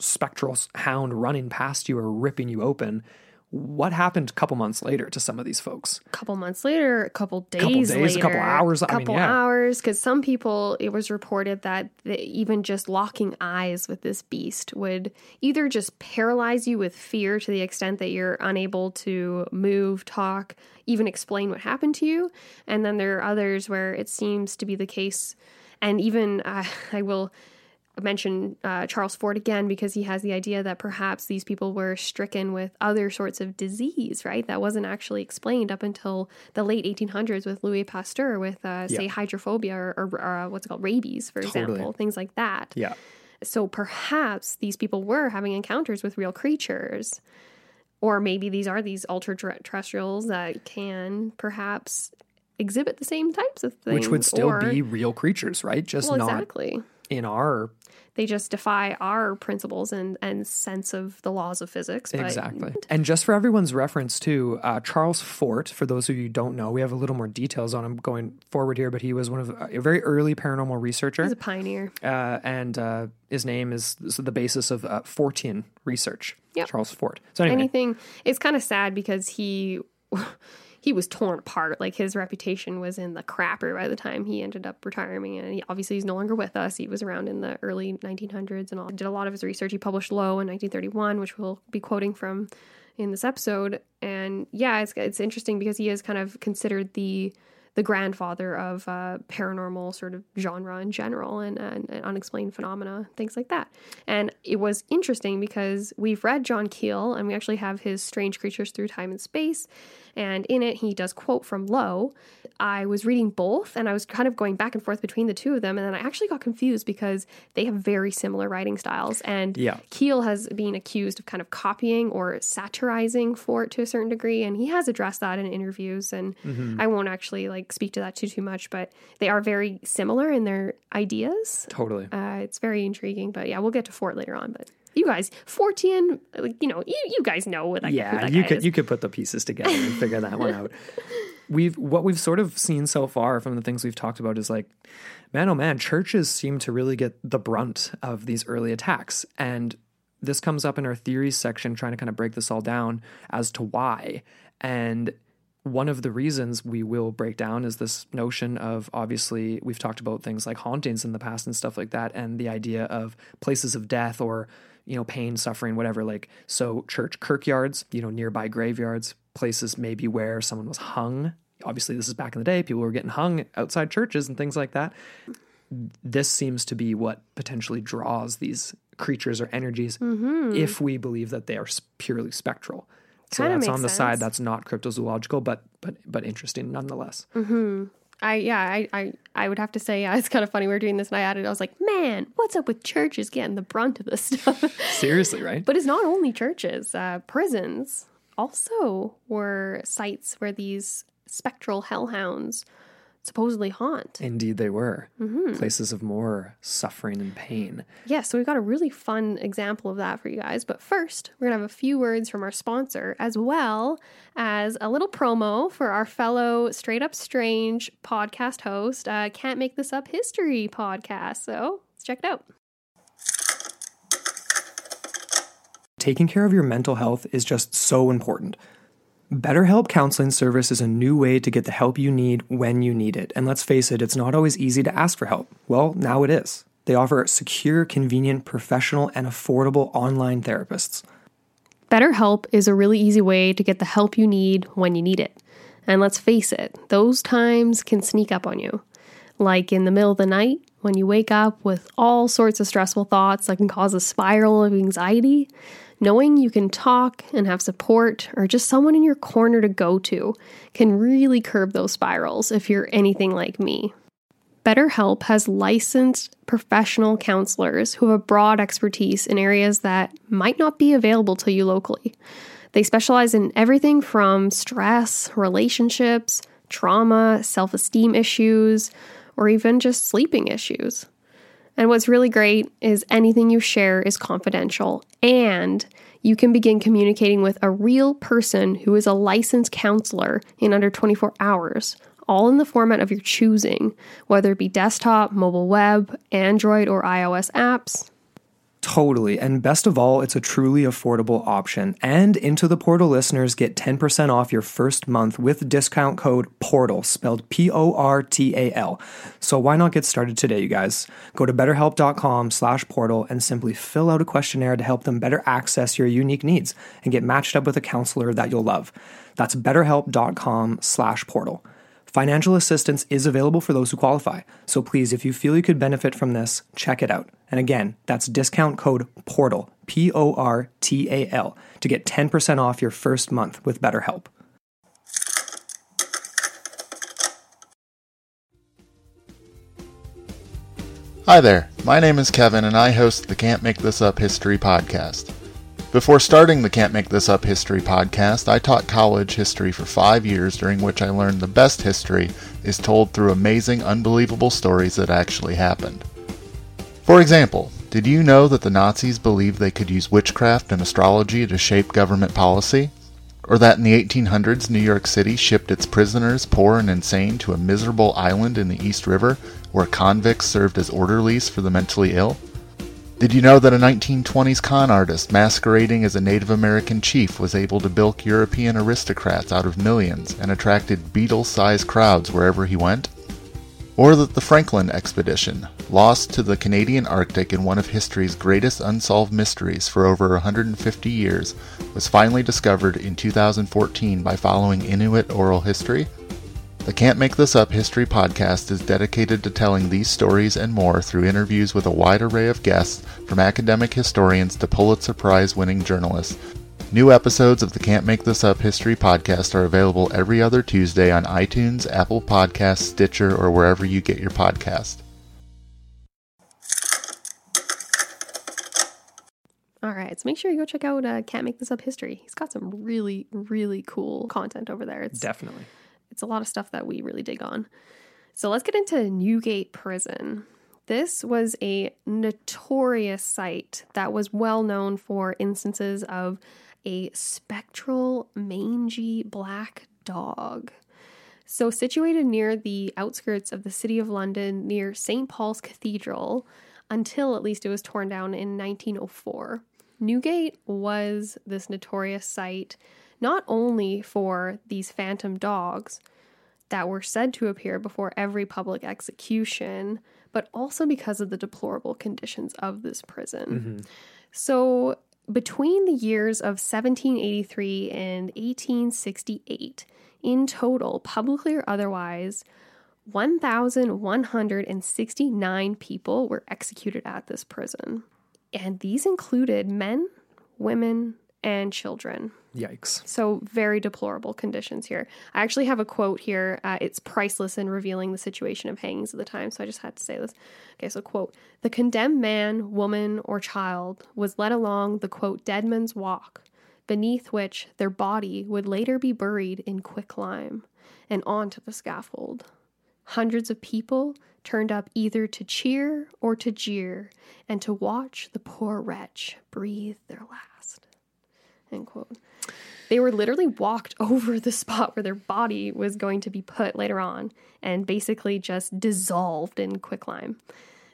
[SPEAKER 1] spectral hound running past you or ripping you open, what happened a couple months later to some of these folks?
[SPEAKER 2] A couple months later, a couple days,
[SPEAKER 1] days, a couple hours, I mean,
[SPEAKER 2] couple
[SPEAKER 1] yeah.
[SPEAKER 2] hours. Because some people, it was reported that the, even just locking eyes with this beast would either just paralyze you with fear to the extent that you're unable to move, talk, even explain what happened to you, and then there are others where it seems to be the case. And even uh, *laughs* I will mention uh, Charles Fort again because he has the idea that perhaps these people were stricken with other sorts of disease, right? That wasn't actually explained up until the late 1800s with Louis Pasteur, with uh, say
[SPEAKER 1] Yeah.
[SPEAKER 2] hydrophobia or, or uh, what's it called, rabies, for
[SPEAKER 1] Totally.
[SPEAKER 2] example, things like that.
[SPEAKER 1] Yeah.
[SPEAKER 2] So perhaps these people were having encounters with real creatures. Or maybe these are these ultra terrestrials that can perhaps exhibit the same types of things.
[SPEAKER 1] Which would still
[SPEAKER 2] or-
[SPEAKER 1] be real creatures, right? Just
[SPEAKER 2] well,
[SPEAKER 1] not
[SPEAKER 2] exactly.
[SPEAKER 1] in our
[SPEAKER 2] they just defy our principles and, and sense of the laws of physics. But
[SPEAKER 1] Exactly. And just for everyone's reference, too, uh, Charles Fort, for those of you who don't know, we have a little more details on him going forward here, but he was one of a very early paranormal researcher.
[SPEAKER 2] He's a pioneer.
[SPEAKER 1] Uh, and uh, his name is, the basis of uh, Fortean research.
[SPEAKER 2] Yep.
[SPEAKER 1] Charles Fort. So, anyway,
[SPEAKER 2] Anything. It's kind of sad because he. *laughs* He was torn apart. Like his reputation was in the crapper by the time he ended up retiring. And he, obviously, he's no longer with us. He was around in the early 1900s and all. Did a lot of his research. He published Lo in 1931, which we'll be quoting from in this episode. And yeah, it's it's interesting because he is kind of considered the the grandfather of uh, paranormal sort of genre in general and, and, and unexplained phenomena, things like that. And it was interesting because we've read John Keel and we actually have his Strange Creatures Through Time and Space. And in it, he does quote from Lo. I was reading both and I was kind of going back and forth between the two of them. And then I actually got confused because they have very similar writing styles. And
[SPEAKER 1] Yeah.
[SPEAKER 2] Keel has been accused of kind of copying or satirizing Fort to a certain degree, and he has addressed that in interviews. And I won't actually like speak to that too too much, but they are very similar in their ideas.
[SPEAKER 1] totally.
[SPEAKER 2] Uh, it's very intriguing, but yeah, we'll get to Fort later on. But you guys, Fortean, like you know, you, you guys know what who
[SPEAKER 1] yeah, you could
[SPEAKER 2] is.
[SPEAKER 1] you could put the pieces together and figure that one out. *laughs* We've what we've sort of seen so far from the things we've talked about is like, man, oh man, churches seem to really get the brunt of these early attacks, and this comes up in our theories section, trying to kind of break this all down as to why. And one of the reasons we will break down is this notion of obviously we've talked about things like hauntings in the past and stuff like that, and the idea of places of death or you know pain, suffering, whatever. Like so, church kirkyards, you know, nearby graveyards, places maybe where someone was hung. Obviously, this is back in the day. People were getting hung outside churches and things like that. This seems to be what potentially draws these creatures or energies mm-hmm. if we believe that they are purely spectral. So
[SPEAKER 2] Kinda
[SPEAKER 1] that's on the side that's not cryptozoological, but but but interesting nonetheless. Mm-hmm.
[SPEAKER 2] I yeah, I, I I would have to say yeah, *laughs* it's kind of funny we are doing this, and I added, I was like, man, what's up with churches getting the brunt of this stuff? *laughs*
[SPEAKER 1] Seriously, right?
[SPEAKER 2] But it's not only churches. Uh, prisons also were sites where these spectral hellhounds supposedly haunt.
[SPEAKER 1] Indeed, they were
[SPEAKER 2] Mm-hmm.
[SPEAKER 1] places of more suffering and pain.
[SPEAKER 2] Yeah, so we've got a really fun example of that for you guys. But first, we're going to have a few words from our sponsor, as well as a little promo for our fellow Straight Up Strange podcast host, uh, Can't Make This Up History podcast. So let's check it out.
[SPEAKER 1] Taking care of your mental health is just so important. BetterHelp Counseling Service is a new way to get the help you need when you need it. And let's face it, it's not always easy to ask for help. Well, now it is. They offer secure, convenient, professional, and affordable online therapists.
[SPEAKER 2] BetterHelp is a really easy way to get the help you need when you need it. And let's face it, those times can sneak up on you. Like in the middle of the night, when you wake up with all sorts of stressful thoughts that can cause a spiral of anxiety, knowing you can talk and have support or just someone in your corner to go to can really curb those spirals if you're anything like me. BetterHelp has licensed professional counselors who have a broad expertise in areas that might not be available to you locally. They specialize in everything from stress, relationships, trauma, self esteem issues, or even just sleeping issues. And what's really great is anything you share is confidential and you can begin communicating with a real person who is a licensed counselor in under 24 hours, all in the format of your choosing, whether it be desktop, mobile web, Android, or iOS apps.
[SPEAKER 1] Totally. And best of all, it's a truly affordable option. And Into the Portal listeners get 10% off your first month with discount code PORTAL, spelled P O R T A L. So why not get started today, you guys? Go to betterhelp.com slash portal and simply fill out a questionnaire to help them better access your unique needs and get matched up with a counselor that you'll love. That's betterhelp.com slash portal. Financial assistance is available for those who qualify. So please, if you feel you could benefit from this, check it out. And again, that's discount code PORTAL, P O R T A L, to get 10% off your first month with BetterHelp.
[SPEAKER 3] Hi there, my name is Kevin and I host the Can't Make This Up History podcast. Before starting the Can't Make This Up History podcast, I taught college history for five years, during which I learned the best history is told through amazing, unbelievable stories that actually happened. For example, did you know that the Nazis believed they could use witchcraft and astrology to shape government policy? Or that in the 1800s New York City shipped its prisoners, poor and insane, to a miserable island in the East River where convicts served as orderlies for the mentally ill? Did you know that a 1920s con artist masquerading as a Native American chief was able to bilk European aristocrats out of millions and attracted beetle sized crowds wherever he went? Or that the Franklin expedition, lost to the Canadian Arctic in one of history's greatest unsolved mysteries for over 150 years, was finally discovered in 2014 by following Inuit oral history? The Can't Make This Up History podcast is dedicated to telling these stories and more through interviews with a wide array of guests, from academic historians to Pulitzer Prize winning journalists. New episodes of the Can't Make This Up History podcast are available every other Tuesday on iTunes, Apple Podcasts, Stitcher, or wherever you get your podcast.
[SPEAKER 2] All right, so make sure you go check out uh, Can't Make This Up History. He's got some really, really cool content over there. It's
[SPEAKER 1] Definitely.
[SPEAKER 2] It's a lot of stuff that we really dig on. So let's get into Newgate Prison. This was a notorious site that was well known for instances of a spectral, mangy black dog. So, situated near the outskirts of the city of London, near St. Paul's Cathedral, until at least it was torn down in 1904. Newgate was this notorious site not only for these phantom dogs that were said to appear before every public execution, but also because of the deplorable conditions of this prison. Mm-hmm. So, between the years of 1783 and 1868, in total, publicly or otherwise, 1,169 people were executed at this prison. And these included men, women, and children.
[SPEAKER 1] Yikes.
[SPEAKER 2] So, very deplorable conditions here. I actually have a quote here. Uh, it's priceless in revealing the situation of hangings at the time, so I just had to say this. Okay, so, quote The condemned man, woman, or child was led along the, quote, dead man's walk, beneath which their body would later be buried in quicklime and onto the scaffold. Hundreds of people turned up either to cheer or to jeer and to watch the poor wretch breathe their last. End quote. They were literally walked *laughs* over the spot where their body was going to be put later on and basically just dissolved in quicklime.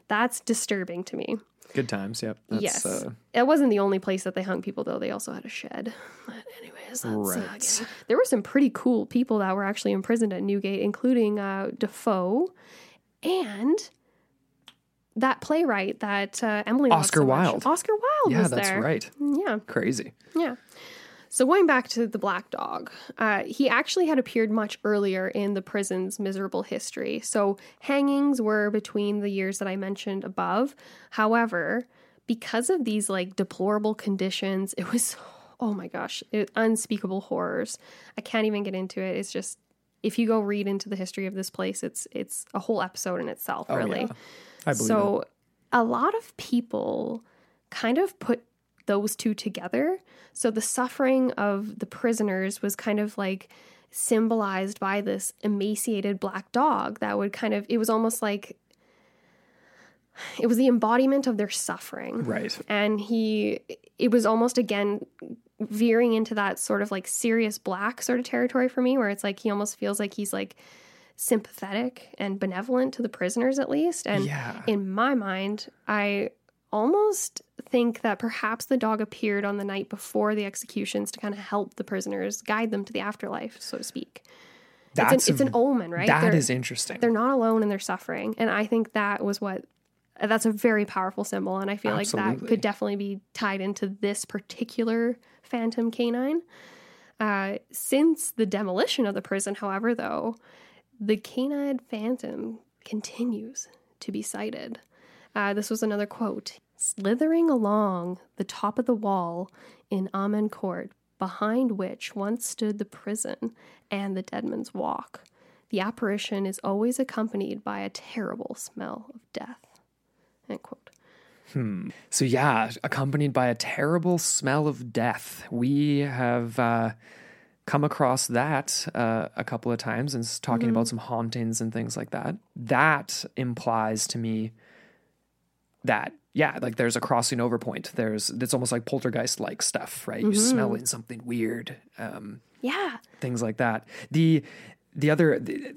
[SPEAKER 2] That's disturbing to me.
[SPEAKER 1] Good times. Yep. That's,
[SPEAKER 2] yes.
[SPEAKER 1] Uh,
[SPEAKER 2] it wasn't the only place that they hung people, though. They also had a shed. But, anyways, that's, uh,
[SPEAKER 1] Right.
[SPEAKER 2] yeah. there were some pretty cool people that were actually imprisoned at Newgate, including uh, Defoe and that playwright that uh, Emily
[SPEAKER 1] Oscar
[SPEAKER 2] so.
[SPEAKER 1] Wilde.
[SPEAKER 2] Oscar Wilde
[SPEAKER 1] yeah,
[SPEAKER 2] was
[SPEAKER 1] that's
[SPEAKER 2] there.
[SPEAKER 1] right.
[SPEAKER 2] Yeah.
[SPEAKER 1] Crazy.
[SPEAKER 2] Yeah. So going back to the black dog, uh, he actually had appeared much earlier in the prison's miserable history. So hangings were between the years that I mentioned above. However, because of these like deplorable conditions, it was *laughs* oh my gosh, it, unspeakable horrors. I can't even get into it. It's just if you go read into the history of this place, it's it's a whole episode in itself,
[SPEAKER 1] Oh,
[SPEAKER 2] really.
[SPEAKER 1] yeah. I believe
[SPEAKER 2] So
[SPEAKER 1] it.
[SPEAKER 2] a lot of people kind of put those two together. So the suffering of the prisoners was kind of like symbolized by this emaciated black dog that would kind of it was almost like it was the embodiment of their suffering.
[SPEAKER 1] Right.
[SPEAKER 2] And he it was almost again veering into that sort of like Sirius Black sort of territory for me where it's like he almost feels like he's like sympathetic and benevolent to the prisoners at least. And
[SPEAKER 1] Yeah.
[SPEAKER 2] in my mind i almost think that perhaps the dog appeared on the night before the executions to kind of help the prisoners guide them to the afterlife so to speak.
[SPEAKER 1] That's
[SPEAKER 2] it's an, it's an omen right?
[SPEAKER 1] That
[SPEAKER 2] They're-
[SPEAKER 1] is interesting.
[SPEAKER 2] they're not alone in their suffering. And i think that was what that's a very powerful symbol and i feel like that could definitely be tied into this particular phantom canine. Uh, since the demolition of the prison however though the canine phantom continues to be sighted uh, this was another quote slithering along the top of the wall in amen court behind which once stood the prison and the deadman's walk the apparition is always accompanied by a terrible smell of death. End quote.
[SPEAKER 1] So yeah, accompanied by a terrible smell of death. We have uh, come across that uh, a couple of times and talking about some hauntings and things like that. That implies to me that yeah, like there's a crossing over point. There's it's almost like poltergeist like stuff, right? You smelling something weird, um,
[SPEAKER 2] Yeah.
[SPEAKER 1] things like that. The the other the,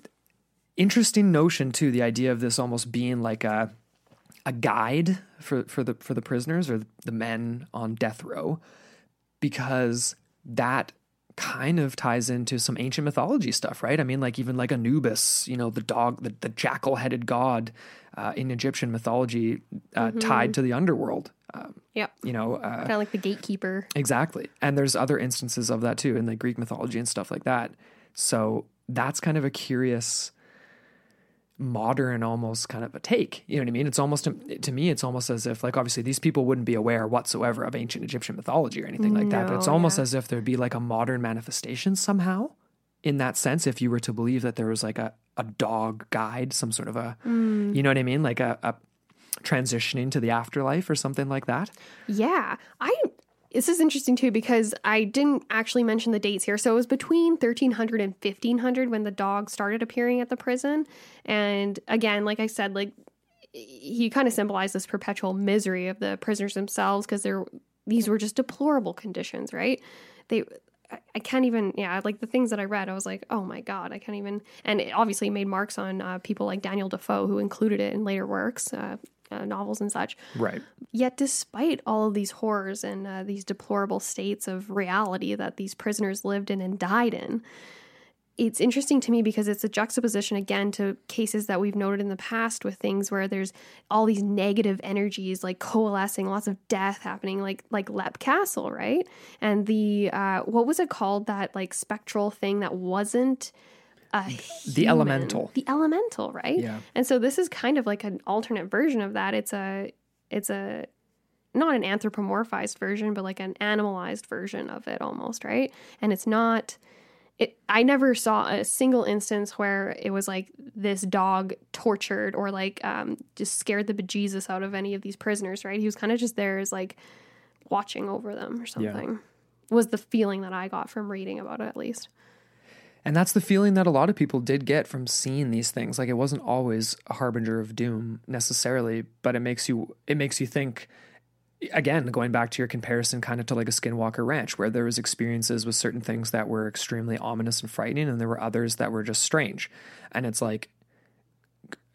[SPEAKER 1] interesting notion too, the idea of this almost being like a a guide for for the for the prisoners or the men on death row, because that kind of ties into some ancient mythology stuff, right? I mean, like even like Anubis, you know, the dog, the, the jackal-headed god uh, in Egyptian mythology, uh, tied to the underworld. Um,
[SPEAKER 2] Yep.
[SPEAKER 1] you know, uh,
[SPEAKER 2] Kind of like the gatekeeper.
[SPEAKER 1] Exactly. And there's other instances of that too in the Greek mythology and stuff like that. So that's kind of a curious modern almost kind of a take. You know what I mean? It's almost to me it's almost as if like obviously these people wouldn't be aware whatsoever of ancient Egyptian mythology or anything like that, but it's almost
[SPEAKER 2] yeah.
[SPEAKER 1] as if there'd be like a modern manifestation somehow in that sense if you were to believe that there was like a a dog guide, some sort of a mm. you know what I mean? Like a, a transitioning to the afterlife or something like that.
[SPEAKER 2] Yeah. I this is interesting too because I didn't actually mention the dates here. So it was between 1300 and 1500 when the dog started appearing at the prison. And again, like I said, like he kind of symbolized this perpetual misery of the prisoners themselves because they're these were just deplorable conditions, right? They I- can't even, yeah, like the things that I read, I was like, oh my God, I can't even. And it obviously made marks on uh, people like Daniel Defoe, who included it in later works, uh, uh, novels and such.
[SPEAKER 1] Right.
[SPEAKER 2] Yet, despite all of these horrors and uh, these deplorable states of reality that these prisoners lived in and died in, it's interesting to me because it's a juxtaposition again to cases that we've noted in the past with things where there's all these negative energies like coalescing, lots of death happening, like like Leap Castle, right? And the uh, what was it called? That like spectral thing that wasn't
[SPEAKER 1] The elemental.
[SPEAKER 2] the elemental, right?
[SPEAKER 1] Yeah.
[SPEAKER 2] And so this is kind of like an alternate version of that. It's a it's a not an anthropomorphized version, but like an animalized version of it almost, right? And it's not it I never saw a single instance where it was like this dog tortured or like um just scared the bejesus out of any of these prisoners, right? He was kind of just there as like watching over them or something. Was the feeling that I got from reading about it at least.
[SPEAKER 1] And that's the feeling that a lot of people did get from seeing these things. Like it wasn't always a harbinger of doom necessarily, but it makes you it makes you think again, going back to your comparison kind of to like a Skinwalker Ranch, where there was experiences with certain things that were extremely ominous and frightening, and there were others that were just strange. And it's like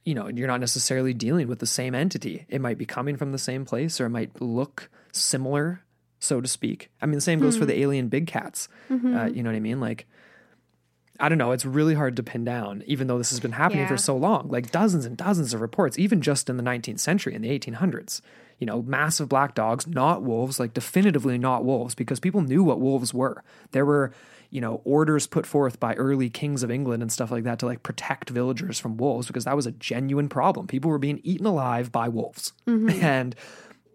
[SPEAKER 1] you know, you're not necessarily dealing with the same entity. It might be coming from the same place or it might look similar, so to speak. I mean, the same goes for the alien big cats. Uh, you know what I mean? Like, I don't know. It's really hard to pin down, even though this has been happening for so long. Like dozens and dozens of reports, even just in the 19th century, in the 1800s. You know, massive black dogs, not wolves, like definitively not wolves, because people knew what wolves were. There were, you know, orders put forth by early kings of England and stuff like that to like protect villagers from wolves because that was a genuine problem. People were being eaten alive by wolves, mm-hmm. *laughs* and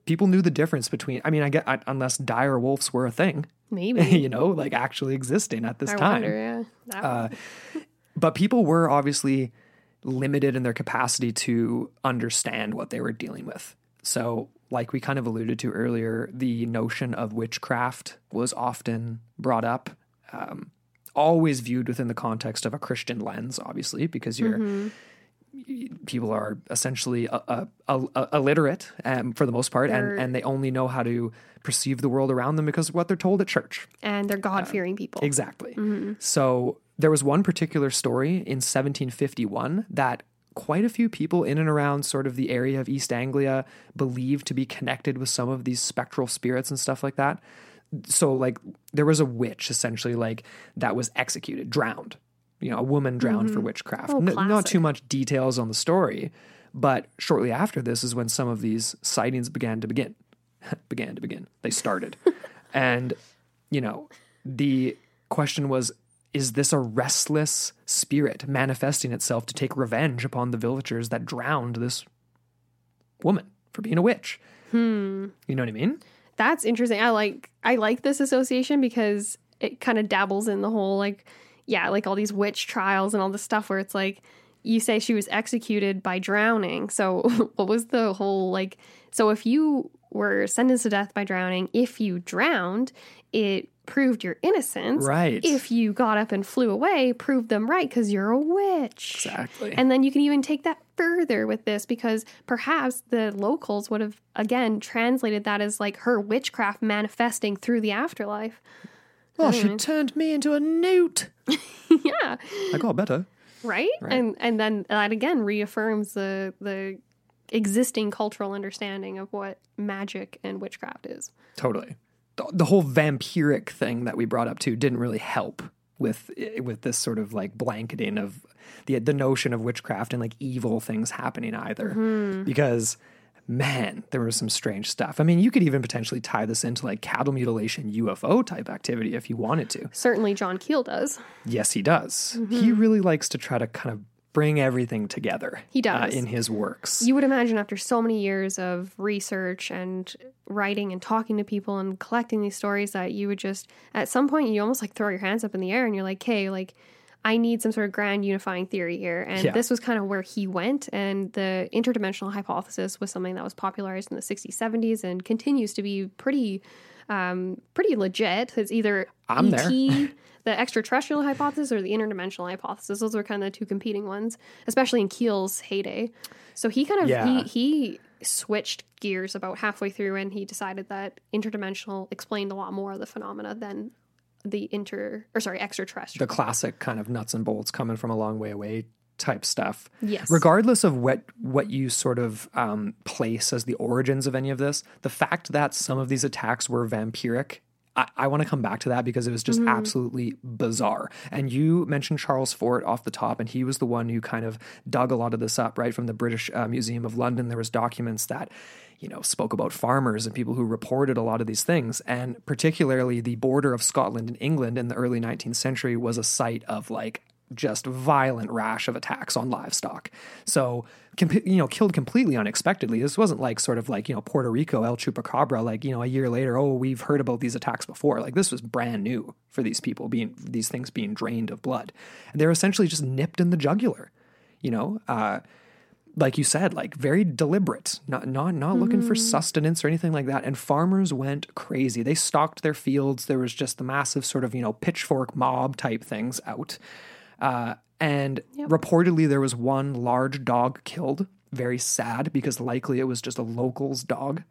[SPEAKER 1] people knew the difference between. I mean, I get I, unless dire wolves were a thing, *laughs*
[SPEAKER 2] Maybe.
[SPEAKER 1] you know, like actually existing at this
[SPEAKER 2] I
[SPEAKER 1] time
[SPEAKER 2] wonder, yeah.
[SPEAKER 1] Uh, *laughs* but people were obviously limited in their capacity to understand what they were dealing with. So, like we kind of alluded to earlier, the notion of witchcraft was often brought up, um, always viewed within the context of a Christian lens, obviously, because you're. People are essentially uh, uh, uh, illiterate um, for the most part,
[SPEAKER 2] They're-
[SPEAKER 1] and, and they only know how to perceive the world around them because of what they're told at church.
[SPEAKER 2] and they're God fearing people.
[SPEAKER 1] Exactly. So there was one particular story in 1751 that quite a few people in and around sort of the area of East Anglia believed to be connected with some of these spectral spirits and stuff like that. So like there was a witch essentially like that was executed, drowned. You know, a woman drowned for witchcraft.
[SPEAKER 2] Oh,
[SPEAKER 1] N- not too much details on the story, but shortly after this is when some of these sightings began to begin. *laughs* began to begin. They started. *laughs* and you know, the question was is this a restless spirit manifesting itself to take revenge upon the villagers that drowned this woman for being a witch? Hmm. You know what I mean?
[SPEAKER 2] That's interesting. I like I like this association because it kind of dabbles in the whole like yeah, like all these witch trials and all this stuff where it's like you say she was executed by drowning. So *laughs* what was the whole like so if you were sentenced to death by drowning. If you drowned, it proved your innocence.
[SPEAKER 1] Right.
[SPEAKER 2] If you got up and flew away, proved them right because you're a witch.
[SPEAKER 1] Exactly.
[SPEAKER 2] And then you can even take that further with this because perhaps the locals would have, again, translated that as like her witchcraft manifesting through the afterlife.
[SPEAKER 1] Oh, she mm. turned me into a newt. *laughs*
[SPEAKER 2] yeah.
[SPEAKER 1] I got better.
[SPEAKER 2] Right? And and then that again reaffirms the the existing cultural understanding of what magic and witchcraft is.
[SPEAKER 1] Totally. The, the whole vampiric thing that we brought up too didn't really help with eh, with this sort of like blanketing of the the notion of witchcraft and like evil things happening either. Hmm. Because man, there was some strange stuff. I mean, you could even potentially tie this into like cattle mutilation UFO type activity if you wanted to.
[SPEAKER 2] Certainly John Keel does.
[SPEAKER 1] Yes, he does. He really likes to try to kind of bring everything together.
[SPEAKER 2] He does.
[SPEAKER 1] uh, in his works.
[SPEAKER 2] You would imagine after so many years of research and writing and talking to people and collecting these stories that you would just at some point you almost like throw your hands up in the air and you're like, hey, like I need some sort of grand unifying theory here." And
[SPEAKER 1] Yeah.
[SPEAKER 2] this was kind of where he went and the interdimensional hypothesis was something that was popularized in the 60s, 70s and continues to be pretty um, pretty legit. It's either
[SPEAKER 1] I'm there.
[SPEAKER 2] ET, *laughs* the extraterrestrial hypothesis, or the interdimensional hypothesis. Those were kind of the two competing ones, especially in Keel's heyday. So he kind of
[SPEAKER 1] Yeah.
[SPEAKER 2] he he switched gears about halfway through, and he decided that interdimensional explained a lot more of the phenomena than the inter or sorry extraterrestrial.
[SPEAKER 1] the classic kind of nuts and bolts coming from a long way away type stuff.
[SPEAKER 2] Yes.
[SPEAKER 1] Regardless of what what you sort of um, place as the origins of any of this, the fact that some of these attacks were vampiric. I, I want to come back to that because it was just absolutely bizarre. And you mentioned Charles Fort off the top, and he was the one who kind of dug a lot of this up, right? From the British uh, Museum of London, there was documents that you know, spoke about farmers and people who reported a lot of these things. And particularly the border of Scotland and England in the early 19th century was a site of like just violent rash of attacks on livestock. So, com- you know, killed completely unexpectedly. This wasn't like sort of like, you know, Puerto Rico, El Chupacabra, like, you know, a year later, oh, we've heard about these attacks before. Like, this was brand new for these people being, these things being drained of blood. And they're essentially just nipped in the jugular, you know? Uh, like you said, like very deliberate, not not not looking for sustenance or anything like that. And farmers went crazy. They stocked their fields. There was just the massive sort of you know pitchfork mob type things out. Uh, and reportedly, there was one large dog killed. Very sad because likely it was just a local's dog.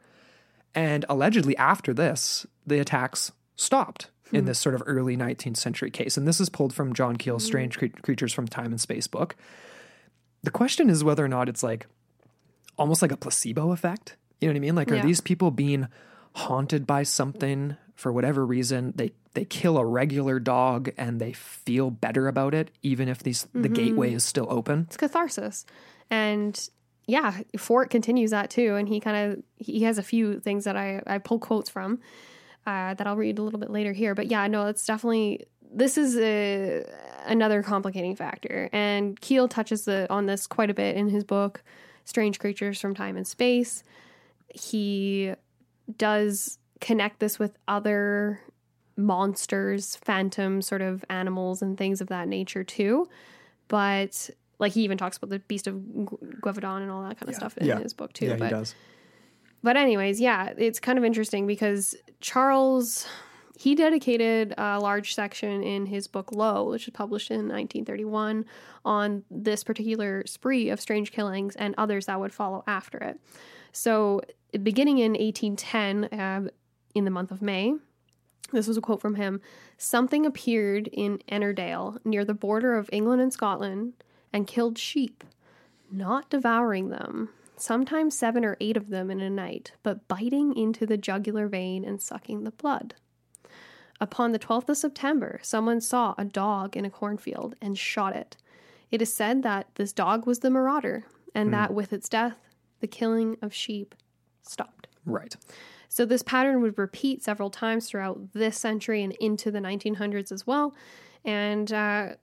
[SPEAKER 1] And allegedly, after this, the attacks stopped in this sort of early 19th century case. And this is pulled from John Keel's Strange Cre- Creatures from Time and Space book. The question is whether or not it's like almost like a placebo effect. You know what I mean? Like, are these people being haunted by something for whatever reason? They they kill a regular dog and they feel better about it, even if these the gateway is still open.
[SPEAKER 2] it's catharsis. And yeah fort continues that too. And he kind of he has a few things that i i pull quotes from uh, that i'll read a little bit later here. But yeah no it's definitely this is a, another complicating factor. And keel touches the, on this quite a bit in his book strange creatures from time and space. He does connect this with other monsters phantom sort of animals and things of that nature too but like he even talks about the beast of Gu- Gévaudan and all that kind of stuff in
[SPEAKER 1] Yeah.
[SPEAKER 2] his book too.
[SPEAKER 1] yeah,
[SPEAKER 2] but
[SPEAKER 1] he does.
[SPEAKER 2] but anyways, yeah, it's kind of interesting because Charles he dedicated a large section in his book Lo, which was published in 1931, on this particular spree of strange killings and others that would follow after it. So, beginning in 1810, uh, in the month of May, this was a quote from him Something appeared in Ennerdale near the border of England and Scotland and killed sheep, not devouring them, sometimes seven or eight of them in a night, but biting into the jugular vein and sucking the blood. Upon the 12th of September, someone saw a dog in a cornfield and shot it. It is said that this dog was the marauder, and hmm. that with its death, the killing of sheep stopped.
[SPEAKER 1] Right.
[SPEAKER 2] So this pattern would repeat several times throughout this century and into the 1900s as well. And uh,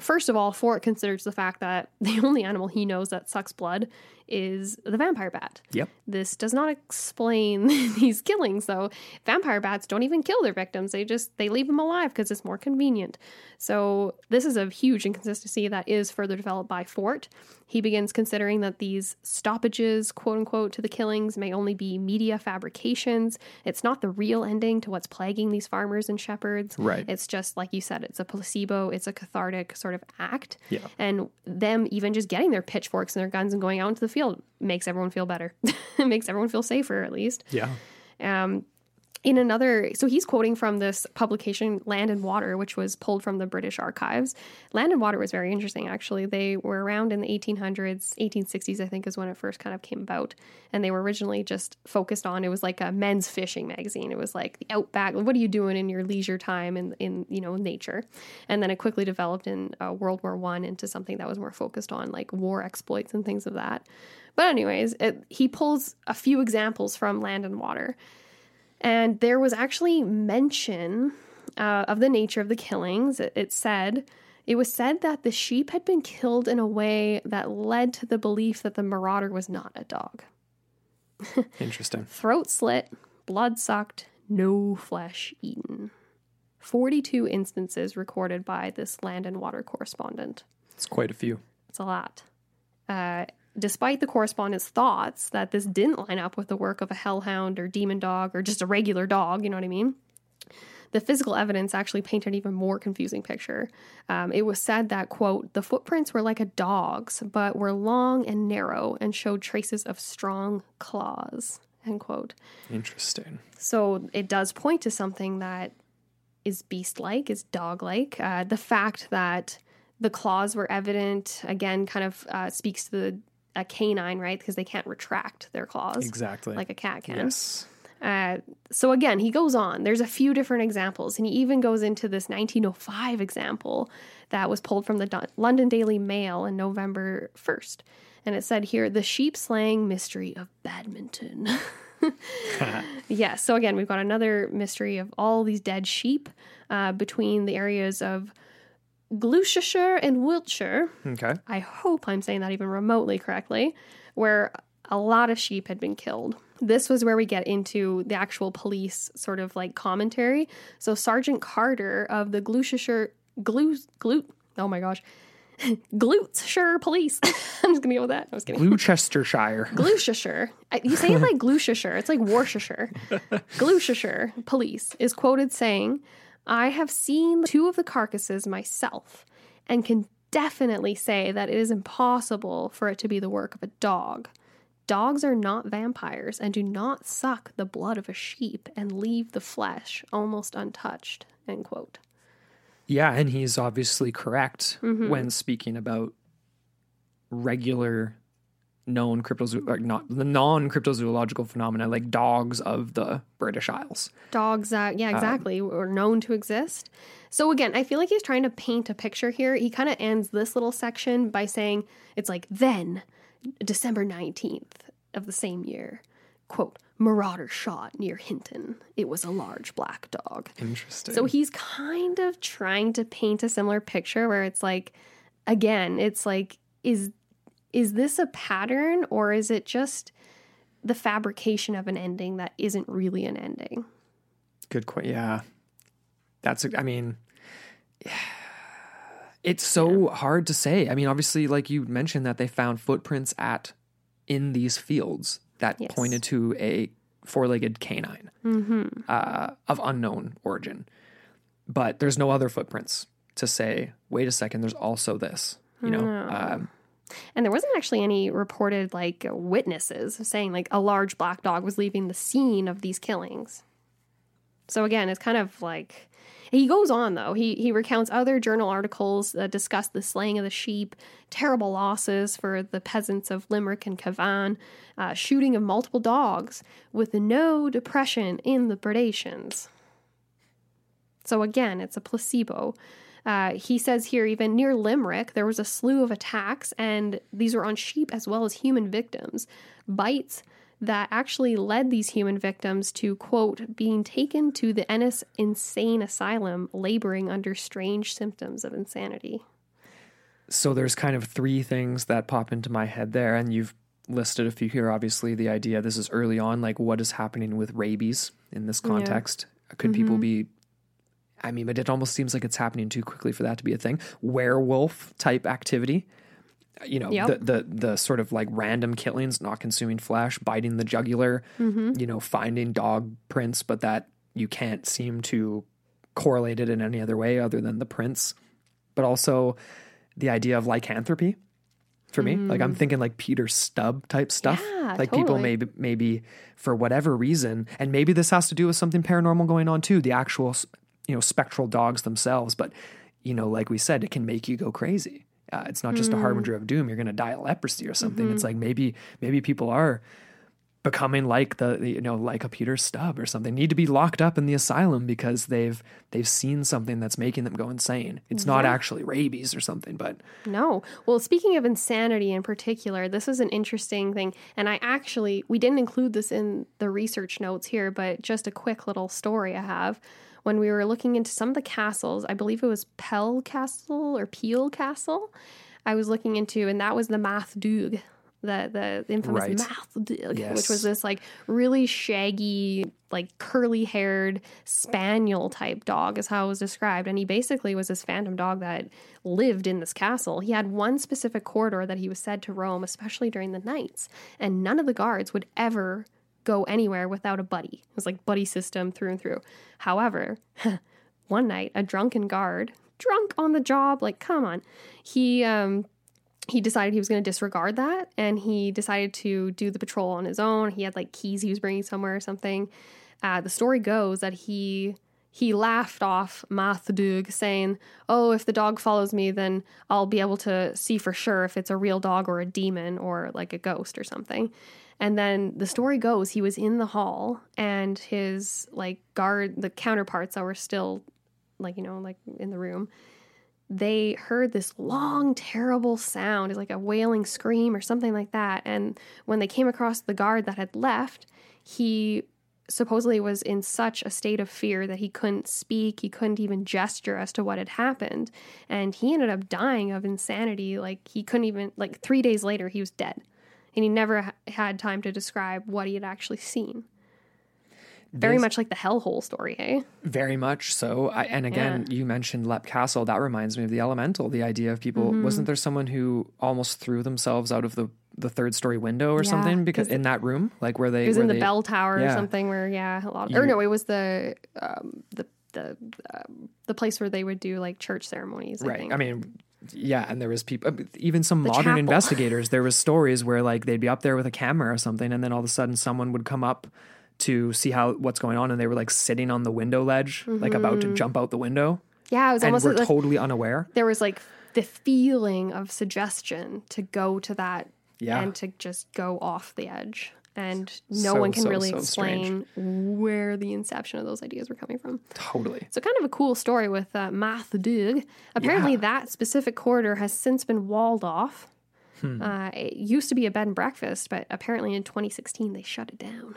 [SPEAKER 2] first of all, Fort considers the fact that *laughs* the only animal he knows that sucks blood is the vampire bat.
[SPEAKER 1] Yep.
[SPEAKER 2] This does not explain *laughs* these killings though. Vampire bats don't even kill their victims. They just they leave them alive because it's more convenient. So this is a huge inconsistency that is further developed by Fort. He begins considering that these stoppages, quote unquote, to the killings may only be media fabrications. It's not the real ending to what's plaguing these farmers and shepherds.
[SPEAKER 1] Right.
[SPEAKER 2] It's just like you said, it's a placebo, it's a cathartic sort of act.
[SPEAKER 1] Yeah.
[SPEAKER 2] And them even just getting their pitchforks and their guns and going out into the field makes everyone feel better. *laughs* it makes everyone feel safer, at least.
[SPEAKER 1] Yeah.
[SPEAKER 2] Um, in another, so he's quoting from this publication, Land and Water, which was pulled from the British archives. Land and Water was very interesting, actually. They were around in the 1800s, 1860s, I think, is when it first kind of came about. And they were originally just focused on, it was like a men's fishing magazine. It was like the outback. What are you doing in your leisure time in, in you know, nature? And then it quickly developed in uh, World War One into something that was more focused on like war exploits and things of that. But anyways, it, he pulls a few examples from Land and Water. And there was actually mention uh, of the nature of the killings. It, it said, it was said that the sheep had been killed in a way that led to the belief that the marauder was not a dog. *laughs*
[SPEAKER 1] Interesting.
[SPEAKER 2] Throat slit, blood sucked, no flesh eaten. 42 instances recorded by this land and water correspondent.
[SPEAKER 1] It's quite a few.
[SPEAKER 2] It's a lot. Uh, despite the correspondent's thoughts that this didn't line up with the work of a hellhound or demon dog or just a regular dog, you know what I mean? The physical evidence actually painted an even more confusing picture. Um, it was said that, quote, the footprints were like a dog's, but were long and narrow and showed traces of strong claws, end quote.
[SPEAKER 1] Interesting.
[SPEAKER 2] So it does point to something that is beast like, is dog like. Uh, the fact that the claws were evident, again, kind of uh, speaks to the a canine, right? Because they can't retract their claws
[SPEAKER 1] Exactly.
[SPEAKER 2] like a cat can.
[SPEAKER 1] yes.
[SPEAKER 2] Uh, so again, he goes on. There's a few different examples, and he even goes into this 1905 example that was pulled from the London Daily Mail in November 1st. And it said here, the sheep slaying mystery of badminton. *laughs* yes. So again, we've got another mystery of all these dead sheep uh, between the areas of Gloucestershire and Wiltshire.
[SPEAKER 1] Okay.
[SPEAKER 2] I hope I'm saying that even remotely correctly, where a lot of sheep had been killed. This was where we get into the actual police sort of like commentary. So Sergeant Carter of the Gloucestershire Glue Glute oh my gosh. *laughs* Gloucestershire police. *laughs* I'm just gonna go with that. I was kidding.
[SPEAKER 1] Gloucestershire. *laughs*
[SPEAKER 2] Gloucestershire. You say it like Gloucestershire. It's like Worcestershire. Gloucestershire police is quoted saying, I have seen two of the carcasses myself and can definitely say that it is impossible for it to be the work of a dog. Dogs are not vampires and do not suck the blood of a sheep and leave the flesh almost untouched. End quote.
[SPEAKER 1] Yeah, and he's obviously correct
[SPEAKER 2] Mm-hmm.
[SPEAKER 1] when speaking about regular known cryptozo- like not the non cryptozoological phenomena like dogs of the British Isles.
[SPEAKER 2] Dogs that, yeah, uh, exactly, were known to exist. So again, I feel like he's trying to paint a picture here. He kind of ends this little section by saying it's like then December 19th of the same year, quote, marauder shot near Hinton. It was a large black dog.
[SPEAKER 1] Interesting.
[SPEAKER 2] So he's kind of trying to paint a similar picture where it's like again, it's like is is this a pattern or is it just the fabrication of an ending that isn't really an ending?
[SPEAKER 1] Good question. Yeah. That's, I mean, it's so hard to say. I mean, obviously, like you mentioned, that they found footprints at in these fields that
[SPEAKER 2] Yes.
[SPEAKER 1] pointed to a four legged canine uh, of unknown origin. But there's no other footprints to say, wait a second, there's also this, you know? Um,
[SPEAKER 2] And there wasn't actually any reported like witnesses saying like a large black dog was leaving the scene of these killings. So again, it's kind of like he goes on though. He he recounts other journal articles that discuss the slaying of the sheep, terrible losses for the peasants of Limerick and Cavan, uh, shooting of multiple dogs with no depression in the predations. So again, it's a placebo. Uh, he says here, even near Limerick, there was a slew of attacks, and these were on sheep as well as human victims. Bites that actually led these human victims to, quote, being taken to the Ennis Insane Asylum, laboring under strange symptoms of insanity.
[SPEAKER 1] so there's kind of three things that pop into my head there, and you've listed a few here. Obviously, the idea this is early on, like what is happening with rabies in this context? Could people
[SPEAKER 2] Mm-hmm.
[SPEAKER 1] be? I mean, but it almost seems like it's happening too quickly for that to be a thing. Werewolf type activity. You know,
[SPEAKER 2] Yep.
[SPEAKER 1] the, the the sort of like random killings, not consuming flesh, biting the jugular.
[SPEAKER 2] Mm-hmm.
[SPEAKER 1] You know, finding dog prints, but that you can't seem to correlate it in any other way other than the prints. But also the idea of lycanthropy for me. Like I'm thinking like Peter Stubb type stuff.
[SPEAKER 2] Mm. Yeah,
[SPEAKER 1] like people maybe maybe for whatever reason, and maybe this has to do with something paranormal going on too. The actual you know spectral dogs themselves, but you know, like we said, it can make you go crazy. Uh, it's not just a
[SPEAKER 2] Mm.
[SPEAKER 1] harbinger of doom. You're going to die of leprosy or something.
[SPEAKER 2] Mm-hmm.
[SPEAKER 1] It's like maybe maybe people are becoming like the, you know like a Peter Stubb or something. Need to be locked up in the asylum because they've they've seen something that's making them go insane. It's not actually rabies or something, but
[SPEAKER 2] No. Well, speaking of insanity in particular, this is an interesting thing. And I actually, we didn't include this in the research notes here, but just a quick little story I have. When we were looking into some of the castles, I believe it was Pell Castle or Peel Castle, I was looking into, and that was the Mauthe Doog, the, the infamous
[SPEAKER 1] Right.
[SPEAKER 2] Mauthe Doog,
[SPEAKER 1] Yes.
[SPEAKER 2] which was this like really shaggy, like curly haired spaniel type dog, is how it was described. And he basically was this phantom dog that lived in this castle. He had one specific corridor that he was said to roam, especially during the nights, and none of the guards would ever go anywhere without a buddy. It was like buddy system through and through. However, *laughs* one night a drunken guard, drunk on the job, like come on, he um he decided he was going to disregard that and he decided to do the patrol on his own. He had like keys he was bringing somewhere or something. Uh, the story goes that he he laughed off Mauthe Doog, saying, "Oh, if the dog follows me, then I'll be able to see for sure if it's a real dog or a demon or like a ghost or something." And then the story goes he was in the hall and his like guard, the counterparts that were still like you know like in the room they heard this long, terrible sound, like a wailing scream or something like that. And when they came across the guard that had left, he supposedly was in such a state of fear that he couldn't speak, he couldn't even gesture as to what had happened. And he ended up dying of insanity. Like, he couldn't even, like, three days later, he was dead. And he never ha- had time to describe what he had actually seen. Very
[SPEAKER 1] This-
[SPEAKER 2] much like the hellhole story, hey?
[SPEAKER 1] Very much so. I, and again, you mentioned Leap Castle. That reminds me of the Elemental. The idea of people.
[SPEAKER 2] Mm-hmm.
[SPEAKER 1] Wasn't there someone who almost threw themselves out of the the third story window or
[SPEAKER 2] Yeah,
[SPEAKER 1] something because in that room, like where they
[SPEAKER 2] It was in the
[SPEAKER 1] they-
[SPEAKER 2] bell tower or something where yeah, a lot. Of, or no, it was the um, the the um, the place where they would do like church ceremonies. I
[SPEAKER 1] Right.
[SPEAKER 2] think.
[SPEAKER 1] I mean, yeah, and there was people, even some modern
[SPEAKER 2] chapel. *laughs*
[SPEAKER 1] investigators. There was stories where like they'd be up there with a camera or something, and then all of a sudden someone would come up to see how what's going on, and they were like sitting on the window ledge, like about to jump out the window,
[SPEAKER 2] yeah, it was
[SPEAKER 1] and
[SPEAKER 2] Mm-hmm. almost
[SPEAKER 1] were
[SPEAKER 2] if
[SPEAKER 1] totally unaware.
[SPEAKER 2] there was like the feeling of suggestion to go to that
[SPEAKER 1] Yeah.
[SPEAKER 2] and to just go off the edge. And no
[SPEAKER 1] So,
[SPEAKER 2] one can
[SPEAKER 1] so,
[SPEAKER 2] really
[SPEAKER 1] so
[SPEAKER 2] explain where the inception of those ideas were coming from.
[SPEAKER 1] Totally.
[SPEAKER 2] So, kind of a cool story with uh, Mauthe Doog. Apparently,
[SPEAKER 1] Yeah.
[SPEAKER 2] that specific corridor has since been walled off.
[SPEAKER 1] Hmm.
[SPEAKER 2] Uh, it used to be a bed and breakfast, but apparently in 2016 they shut it down.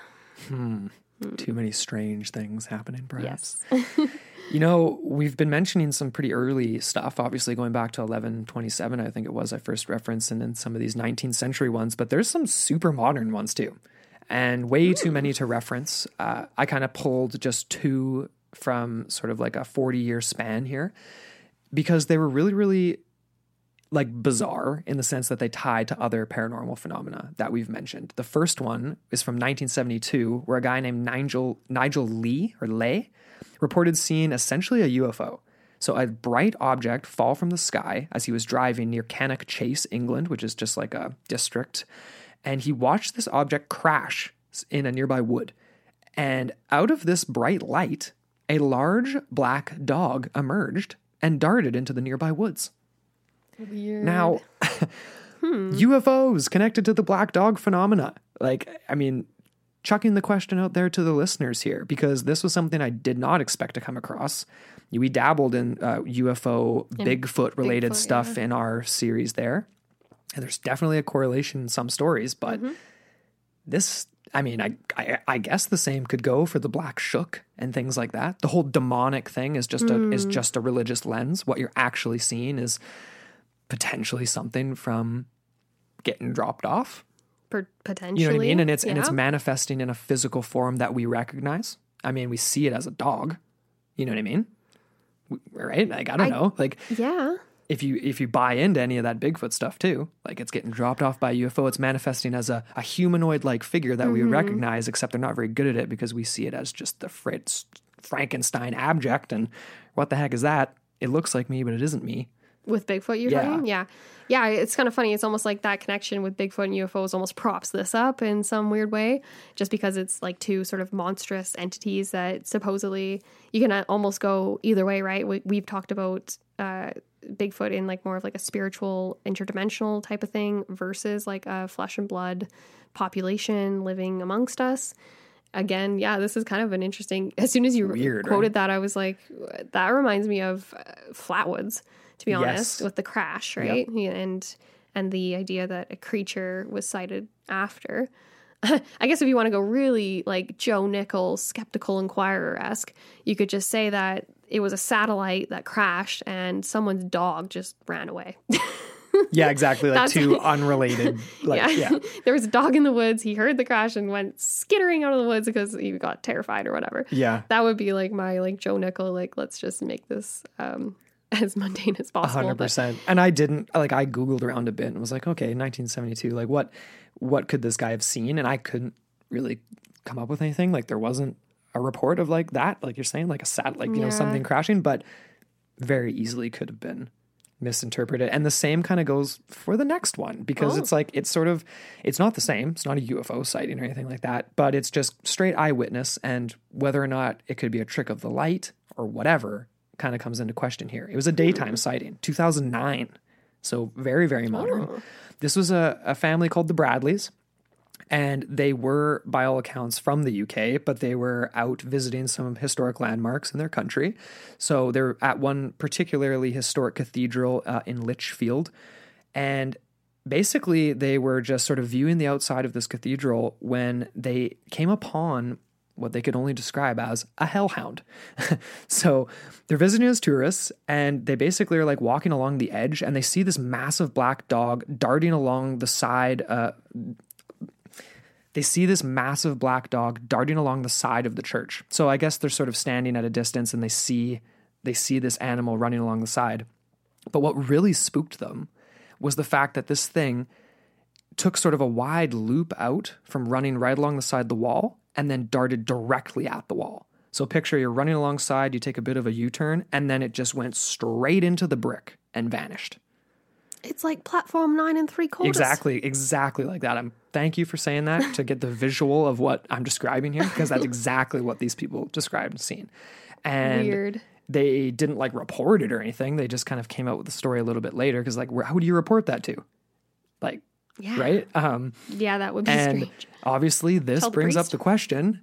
[SPEAKER 1] Too many strange things happening, perhaps.
[SPEAKER 2] Yes. *laughs* *laughs*
[SPEAKER 1] You know, we've been mentioning some pretty early stuff, obviously going back to 1127, I think it was I first referenced, and then some of these 19th century ones, but there's some super modern ones too, and way too many to reference. Uh, I kind of pulled just two from sort of like a 40 year span here because they were really, really like bizarre in the sense that they tie to other paranormal phenomena that we've mentioned. The first one is from 1972, where a guy named Nigel Nigel Lee or Lay reported seeing essentially a UFO. So a bright object fall from the sky as he was driving near Cannock Chase, England, which is just like a district, and he watched this object crash in a nearby wood. And out of this bright light, a large black dog emerged and darted into the nearby woods.
[SPEAKER 2] Weird. *laughs* Hmm.
[SPEAKER 1] Now, UFOs connected to the black dog phenomena. Like, I mean, chucking the question out there to the listeners here because this was something I did not expect to come across. We dabbled in uh, UFO, Bigfoot related
[SPEAKER 2] Bigfoot,
[SPEAKER 1] stuff in our series there. And there's definitely a correlation in some stories, but mm-hmm. this, I mean, I, I I guess the same could go for the black shuck and things like that. The whole demonic thing is just a is hmm. just a religious lens. What you're actually seeing is potentially something from getting dropped off.
[SPEAKER 2] potentially.
[SPEAKER 1] You know what I mean? And it's and it's manifesting in a physical form that we recognize. I mean, we see it as a dog. You know what I mean? Right? Like I don't know. Like
[SPEAKER 2] yeah.
[SPEAKER 1] if you if you buy into any of that Bigfoot stuff too, like it's getting dropped off by a UFO, it's manifesting as a, a humanoid like figure that we mm-hmm. recognize, except they're not very good at it because we see it as just the Fritz Frankenstein abject and what the heck is that? It looks like me, but it isn't me.
[SPEAKER 2] With Bigfoot, you're
[SPEAKER 1] Yeah.
[SPEAKER 2] talking? Yeah. Yeah, it's kind of funny. It's almost like that connection with Bigfoot and UFOs almost props this up in some weird way, just because it's like two sort of monstrous entities that supposedly you can uh, almost go either way, right? We, we've talked about uh, Bigfoot in like more of like a spiritual, interdimensional type of thing versus like a flesh and blood population living amongst us. Again, yeah, this is kind of an interesting. As soon as you
[SPEAKER 1] Weird, right?
[SPEAKER 2] quoted that, I was like, that reminds me of uh, Flatwoods, to be honest,
[SPEAKER 1] Yes.
[SPEAKER 2] with the crash, right? Yeah, And and the idea that a creature was sighted after. *laughs* I guess if you want to go really like Joe Nickell, skeptical inquirer esque, you could just say that it was a satellite that crashed and someone's dog just ran away. *laughs*
[SPEAKER 1] Yeah, exactly. Like
[SPEAKER 2] That's-
[SPEAKER 1] two *laughs* unrelated. Like
[SPEAKER 2] yeah.
[SPEAKER 1] yeah.
[SPEAKER 2] there was a dog in the woods. He heard the crash and went skittering out of the woods because he got terrified or whatever.
[SPEAKER 1] Yeah.
[SPEAKER 2] That would be like my like Joe Nickell, like let's just make this um *laughs* as mundane as possible.
[SPEAKER 1] hundred
[SPEAKER 2] But
[SPEAKER 1] percent. And I didn't like I googled around a bit and was like, okay, 1972. Like what what could this guy have seen? And I couldn't really come up with anything. Like there wasn't a report of like that, like you're saying, like a sat, like you know something crashing, but very easily could have been misinterpreted. And the same kind of goes for the next one because
[SPEAKER 2] Oh.
[SPEAKER 1] it's like it's sort of it's not the same. It's not a UFO sighting or anything like that, but it's just straight eyewitness and whether or not it could be a trick of the light or whatever kind of comes into question here. It was a daytime sighting, 2009. So very very modern. This was a, a family called the Bradleys and they were, by all accounts, from the UK, but they were out visiting some historic landmarks in their country. So they're at one particularly historic cathedral uh, in Lichfield, and basically they were just sort of viewing the outside of this cathedral when they came upon what they could only describe as a hellhound. *laughs* so they're visiting as tourists and they basically are like walking along the edge and they see this massive black dog darting along the side uh, they see this massive black dog darting along the side of the church. So I guess they're sort of standing at a distance and they see they see this animal running along the side. But what really spooked them was the fact that this thing took sort of a wide loop out from running right along the side of the wall and then darted directly at the wall. So picture you're running alongside, you take a bit of a U-turn and then it just went straight into the brick and vanished.
[SPEAKER 2] it's like platform nine and three quarters.
[SPEAKER 1] Exactly, exactly like that. I'm thank you for saying that to get the visual of what I'm describing here because that's *laughs* exactly what these people described and seen. And
[SPEAKER 2] Weird.
[SPEAKER 1] they didn't like report it or anything. They just kind of came out with the story a little bit later because like where, who do you report that to? Like,
[SPEAKER 2] Yeah.
[SPEAKER 1] right? Um,
[SPEAKER 2] Yeah, that would be
[SPEAKER 1] and
[SPEAKER 2] strange.
[SPEAKER 1] Obviously this brings up the question: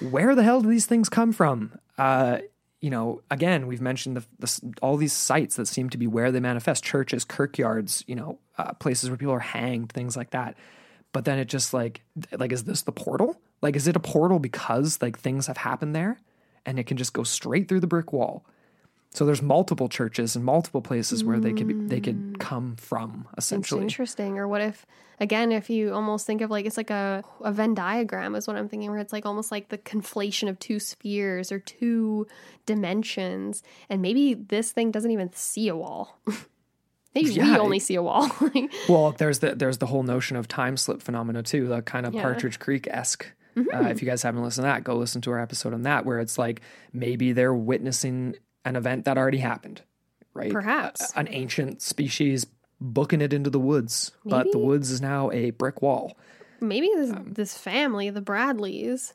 [SPEAKER 1] Where the hell do these things come from? Uh, you know, again, we've mentioned the, the, all these sites that seem to be where they manifest: churches, kirkyards, you know, uh, places where people are hanged, things like that. But then it just like, like, is this the portal? Like, is it a portal because like things have happened there, and it can just go straight through the brick wall? So there's multiple churches and multiple places where they could be, they could come from essentially.
[SPEAKER 2] interesting. Or what if, again, if you almost think of like it's like a, a Venn diagram is what I'm thinking, where it's like almost like the conflation of two spheres or two dimensions, and maybe this thing doesn't even see a wall. *laughs* maybe
[SPEAKER 1] Yeah,
[SPEAKER 2] we only see a wall. *laughs*
[SPEAKER 1] Well, there's the there's the whole notion of time slip phenomena too, the kind of
[SPEAKER 2] Yeah. Mm-hmm.
[SPEAKER 1] Partridge Creek esque. Uh, if you guys haven't listened to that, go listen to our episode on that, where it's like maybe they're witnessing an event that already happened, right?
[SPEAKER 2] Perhaps.
[SPEAKER 1] A- an ancient species booking it into the woods, but the woods is now a brick wall.
[SPEAKER 2] maybe this
[SPEAKER 1] Um,
[SPEAKER 2] this family, the Bradleys,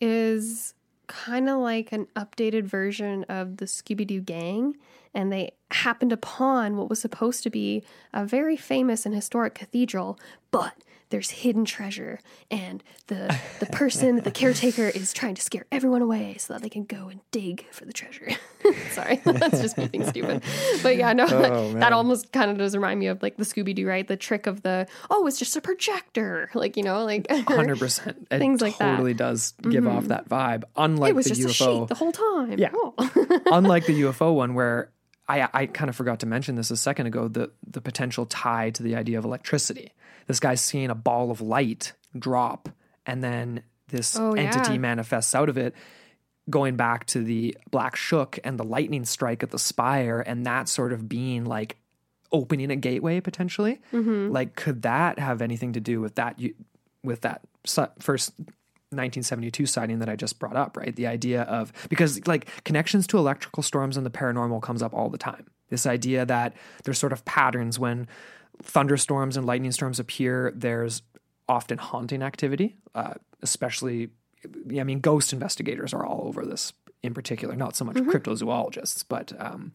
[SPEAKER 2] is kind of like an updated version of the Scooby Doo gang, and they happened upon what was supposed to be a very famous and historic cathedral, but there's hidden treasure, and the the person, the caretaker, is trying to scare everyone away so that they can go and dig for the treasure. *laughs* Sorry, *laughs* that's just me being stupid. But yeah, no,
[SPEAKER 1] Oh,
[SPEAKER 2] that almost kind of does remind me of like the Scooby Doo, right? The trick of the oh, it's just a projector, like you know, like *laughs*
[SPEAKER 1] Hundred percent. It
[SPEAKER 2] Things like that. Mm-hmm.
[SPEAKER 1] totally does give off that vibe. Unlike
[SPEAKER 2] it was
[SPEAKER 1] the
[SPEAKER 2] just a
[SPEAKER 1] UFO,
[SPEAKER 2] sheet the whole time.
[SPEAKER 1] Yeah.
[SPEAKER 2] Oh.
[SPEAKER 1] unlike the UFO one where I, I kind of forgot to mention this a second ago the, the potential tie to the idea of electricity. This guy's seeing a ball of light drop, and then this
[SPEAKER 2] Oh,
[SPEAKER 1] entity
[SPEAKER 2] yeah.
[SPEAKER 1] manifests out of it, going back to the Black Shuck and the lightning strike at the spire, and that sort of being like opening a gateway potentially.
[SPEAKER 2] Mm-hmm.
[SPEAKER 1] Like, could that have anything to do with that? With that first 1972 sighting that I just brought up, right? The idea of because like connections to electrical storms and the paranormal comes up all the time. This idea that there's sort of patterns when thunderstorms and lightning storms appear. There's often haunting activity, uh, especially. I mean, ghost investigators are all over this in particular. Not so much cryptozoologists, but um,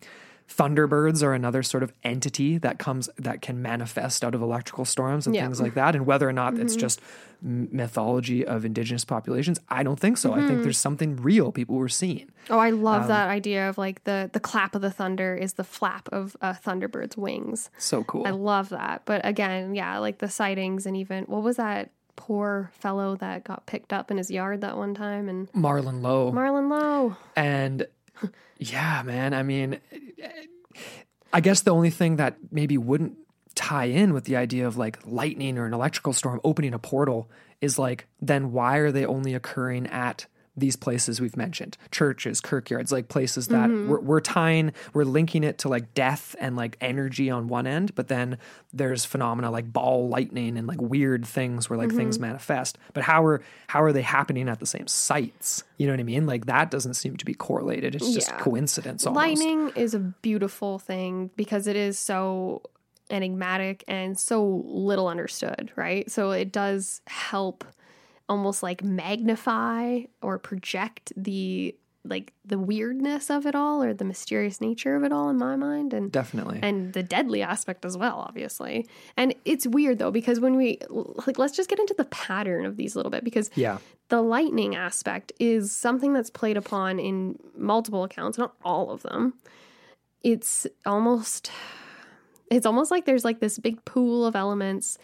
[SPEAKER 1] thunderbirds are another sort of entity that comes that can manifest out of electrical storms and
[SPEAKER 2] Yeah.
[SPEAKER 1] things like that. And whether or not it's just mythology of indigenous populations, I don't think so. I think there's something real people were seeing.
[SPEAKER 2] Oh, I love
[SPEAKER 1] Um,
[SPEAKER 2] that idea of like the the clap of the thunder is the flap of a thunderbird's wings.
[SPEAKER 1] So cool.
[SPEAKER 2] I love that. But again, yeah, like the sightings and even what was that poor fellow that got picked up in his yard that one time and
[SPEAKER 1] Marlon Lowe.
[SPEAKER 2] Marlon Lowe.
[SPEAKER 1] And yeah, man, I mean, I guess the only thing that maybe wouldn't tie in with the idea of like lightning or an electrical storm opening a portal is like, then why are they only occurring at these places we've mentioned churches kirkyards like places that mm-hmm. we're, we're tying we're linking it to like death and like energy on one end but then there's phenomena like ball lightning and like weird things where like things mm-hmm. manifest but how are how are they happening at the same sites you know what i mean like that doesn't seem to be correlated it's just
[SPEAKER 2] Yeah.
[SPEAKER 1] coincidence almost.
[SPEAKER 2] Lightning is a beautiful thing because it is so enigmatic and so little understood, right? So it does help almost like magnify or project the like the weirdness of it all or the mysterious nature of it all in my mind and
[SPEAKER 1] definitely.
[SPEAKER 2] and the deadly aspect as well obviously. And it's weird though because when we like let's just get into the pattern of these a little bit because
[SPEAKER 1] yeah.
[SPEAKER 2] the lightning aspect is something that's played upon in multiple accounts not all of them. It's almost it's almost like there's like this big pool of elements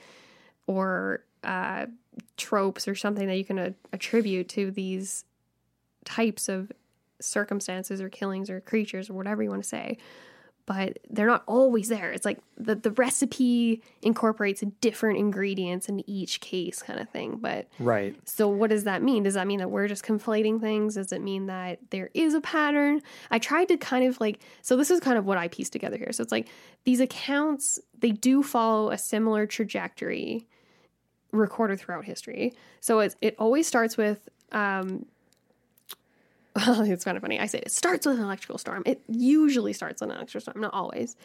[SPEAKER 2] or uh, tropes or something that you can uh, attribute to these types of circumstances or killings or creatures or whatever you want to say but they're not always there it's like the, the recipe incorporates different ingredients in each case kind of thing but
[SPEAKER 1] right
[SPEAKER 2] so what does that mean? Does that mean that we're just conflating things? Does it mean that there is a pattern? I tried to kind of like so this is kind of what I pieced together here. So it's like these accounts they do follow a similar trajectory recorded throughout history. So it's it always starts with um *laughs* it's kind of funny. I say it starts with an electrical storm. It usually starts with an electrical storm, not always.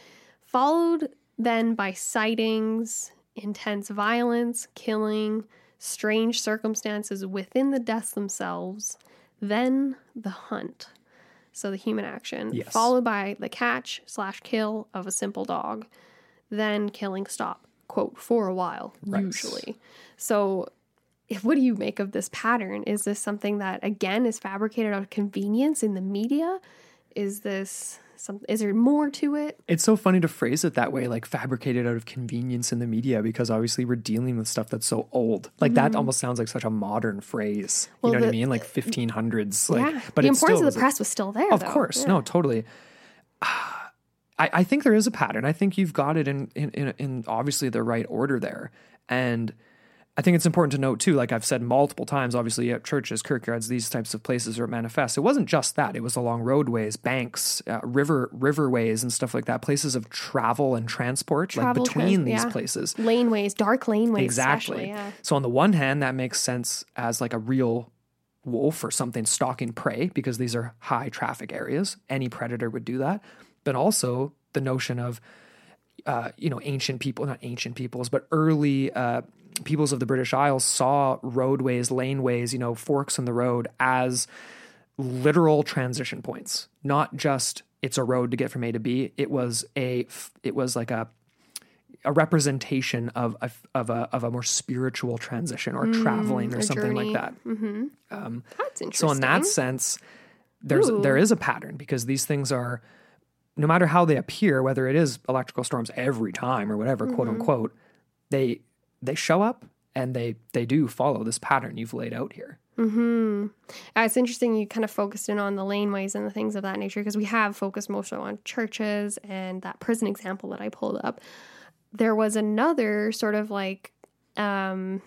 [SPEAKER 2] Followed then by sightings, intense violence, killing, strange circumstances within the deaths themselves, then the hunt. So the human action,
[SPEAKER 1] Yes.
[SPEAKER 2] followed by the catch slash kill of a simple dog, then killing stop, quote, for a while,
[SPEAKER 1] Right.
[SPEAKER 2] usually. So what do you make of this pattern? Is this something that again is fabricated out of convenience in the media? Is this some is there more to it?
[SPEAKER 1] It's so funny to phrase it that way, like fabricated out of convenience in the media, because obviously we're dealing with stuff that's so old. Like that almost sounds like such a modern phrase.
[SPEAKER 2] Mm-hmm. Well,
[SPEAKER 1] you know what I mean? Like 1500s. Like,
[SPEAKER 2] yeah.
[SPEAKER 1] but
[SPEAKER 2] the
[SPEAKER 1] it's
[SPEAKER 2] importance
[SPEAKER 1] still,
[SPEAKER 2] of the press was still there.
[SPEAKER 1] Of
[SPEAKER 2] though.
[SPEAKER 1] course,
[SPEAKER 2] Yeah.
[SPEAKER 1] no, totally. I, I think there is a pattern. I think you've got it in, in in in obviously the right order there, and I think it's important to note too. Like I've said multiple times, obviously at churches, kirkyards, these types of places are manifest. It wasn't just that; it was along roadways, banks, uh, river riverways, and stuff like that. Places of travel and transport,
[SPEAKER 2] Travel,
[SPEAKER 1] like between
[SPEAKER 2] trans-
[SPEAKER 1] these
[SPEAKER 2] yeah.
[SPEAKER 1] places.
[SPEAKER 2] laneways, dark laneways,
[SPEAKER 1] Exactly.
[SPEAKER 2] Yeah.
[SPEAKER 1] So on the one hand, that makes sense as like a real wolf or something stalking prey because these are high traffic areas. Any predator would do that. But also the notion of uh, you know ancient people, not ancient peoples, but early uh, peoples of the British Isles saw roadways, laneways, you know, forks in the road as literal transition points, not just it's a road to get from A to B. It was a it was like a a representation of a, of a of a more spiritual transition or traveling or
[SPEAKER 2] Mm,
[SPEAKER 1] something
[SPEAKER 2] journey.
[SPEAKER 1] like that.
[SPEAKER 2] That's interesting.
[SPEAKER 1] So in that sense, there's
[SPEAKER 2] Ooh.
[SPEAKER 1] there is a pattern because these things are no matter how they appear, whether it is electrical storms every time or whatever, quote
[SPEAKER 2] Mm-hmm.
[SPEAKER 1] unquote, they they show up and they they do follow this pattern you've laid out here.
[SPEAKER 2] Uh, it's interesting you kind of focused in on the laneways and the things of that nature because we have focused most on churches and that prison example that I pulled up. There was another sort of like, um,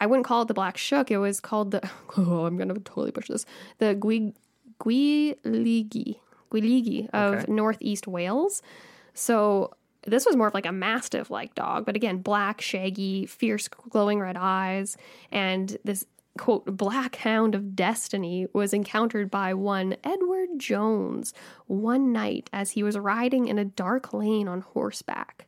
[SPEAKER 2] I wouldn't call it the Black Shuck. It was called the, oh, *laughs* I'm going to totally push this, the Gui, Gwyllgi, Gwyllgi of
[SPEAKER 1] Okay.
[SPEAKER 2] Northeast Wales. So this was more of like a mastiff like dog, but again, black, shaggy, fierce, glowing red eyes. And this quote, black hound of destiny was encountered by one Edward Jones one night as he was riding in a dark lane on horseback.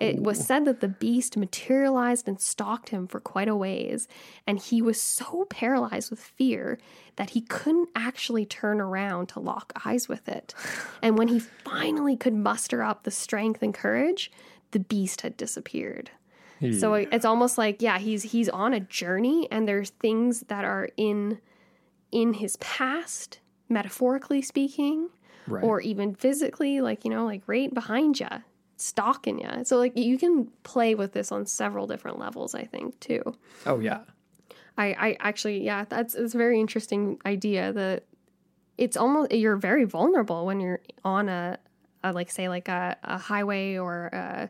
[SPEAKER 2] It was said that the beast materialized and stalked him for quite a ways, and he was so paralyzed with fear that he couldn't actually turn around to lock eyes with it. *sighs* And when he finally could muster up the strength and courage, the beast had disappeared. So it's almost like yeah, he's he's on a journey and there's things that are in in his past, metaphorically speaking,
[SPEAKER 1] Right.
[SPEAKER 2] or even physically, like you know, like right behind you, stalking you. So like you can play with this on several different levels. I think too.
[SPEAKER 1] oh yeah.
[SPEAKER 2] I, I actually, yeah, that's it's a very interesting idea that it's almost you're very vulnerable when you're on a, a like say like a, a highway or a,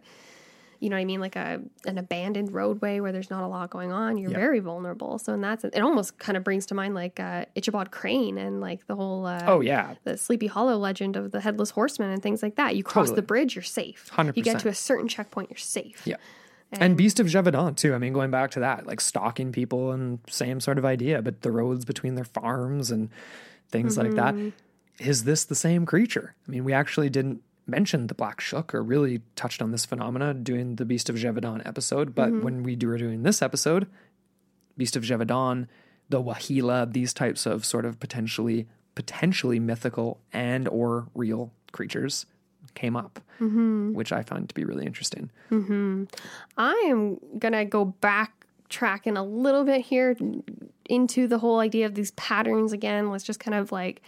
[SPEAKER 2] you know what I mean like a an abandoned roadway where there's not a lot going on. You're
[SPEAKER 1] Yeah.
[SPEAKER 2] very vulnerable. So in that sense, it almost kind of brings to mind like uh, Ichabod Crane and like the whole uh,
[SPEAKER 1] Oh yeah.
[SPEAKER 2] the Sleepy Hollow legend of the headless horseman and things like that. You cross
[SPEAKER 1] Totally.
[SPEAKER 2] the bridge, you're safe. You get to a certain checkpoint, you're safe.
[SPEAKER 1] Yeah. And Beast of Gévaudan too. I mean, going back to that, like stalking people and same sort of idea, but the roads between their farms and things like that. Is this the same creature? I mean, we actually didn't mention the Black Shuck or really touched on this phenomena doing the Beast of Gévaudan episode, but mm-hmm. when we do- were doing this episode, Beast of Gévaudan, the Wahila, these types of sort of potentially potentially mythical and or real creatures came up, mm-hmm. which I find to be really interesting. Mm-hmm.
[SPEAKER 2] I am gonna go back tracking a little bit here into the whole idea of these patterns again. Let's just kind of like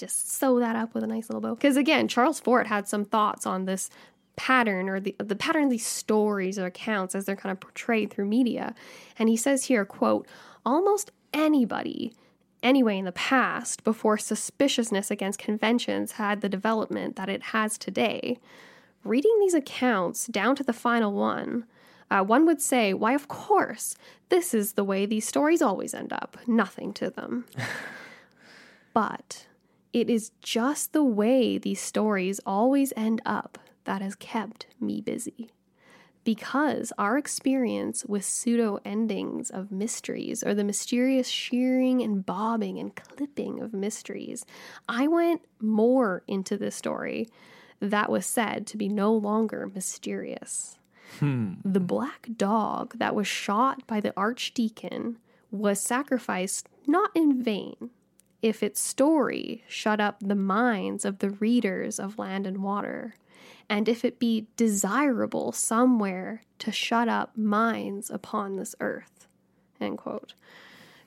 [SPEAKER 2] just sew that up with a nice little bow. Because again, Charles Fort had some thoughts on this pattern or the the pattern of these stories or accounts as they're kind of portrayed through media. And he says here, quote, almost anybody anyway in the past before suspiciousness against conventions had the development that it has today reading these accounts down to the final one, uh, one would say, why, of course, this is the way these stories always end up. Nothing to them. *laughs* but it is just the way these stories always end up that has kept me busy. Because our experience with pseudo endings of mysteries or the mysterious shearing and bobbing and clipping of mysteries, I went more into this story that was said to be no longer mysterious. Hmm. The black dog that was shot by the archdeacon was sacrificed not in vain. If its story shut up the minds of the readers of Land and Water, and if it be desirable somewhere to shut up minds upon this earth. End quote.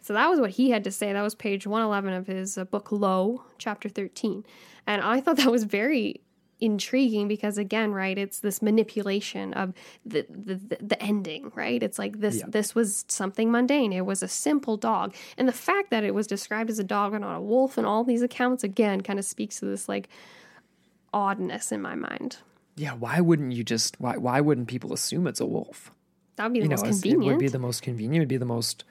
[SPEAKER 2] So that was what he had to say. That was page 111 of his uh, book Lo, chapter 13. And I thought that was very intriguing because again right it's this manipulation of the the, the, ending right it's like this
[SPEAKER 1] Yeah.
[SPEAKER 2] this was something mundane it was a simple dog and the fact that it was described as a dog and not a wolf in all these accounts again kind of speaks to this like oddness in my mind
[SPEAKER 1] Yeah, why wouldn't you just why why wouldn't people assume it's a wolf?
[SPEAKER 2] that would be the
[SPEAKER 1] You know,
[SPEAKER 2] most
[SPEAKER 1] it
[SPEAKER 2] convenient
[SPEAKER 1] would be the most convenient. It would be the most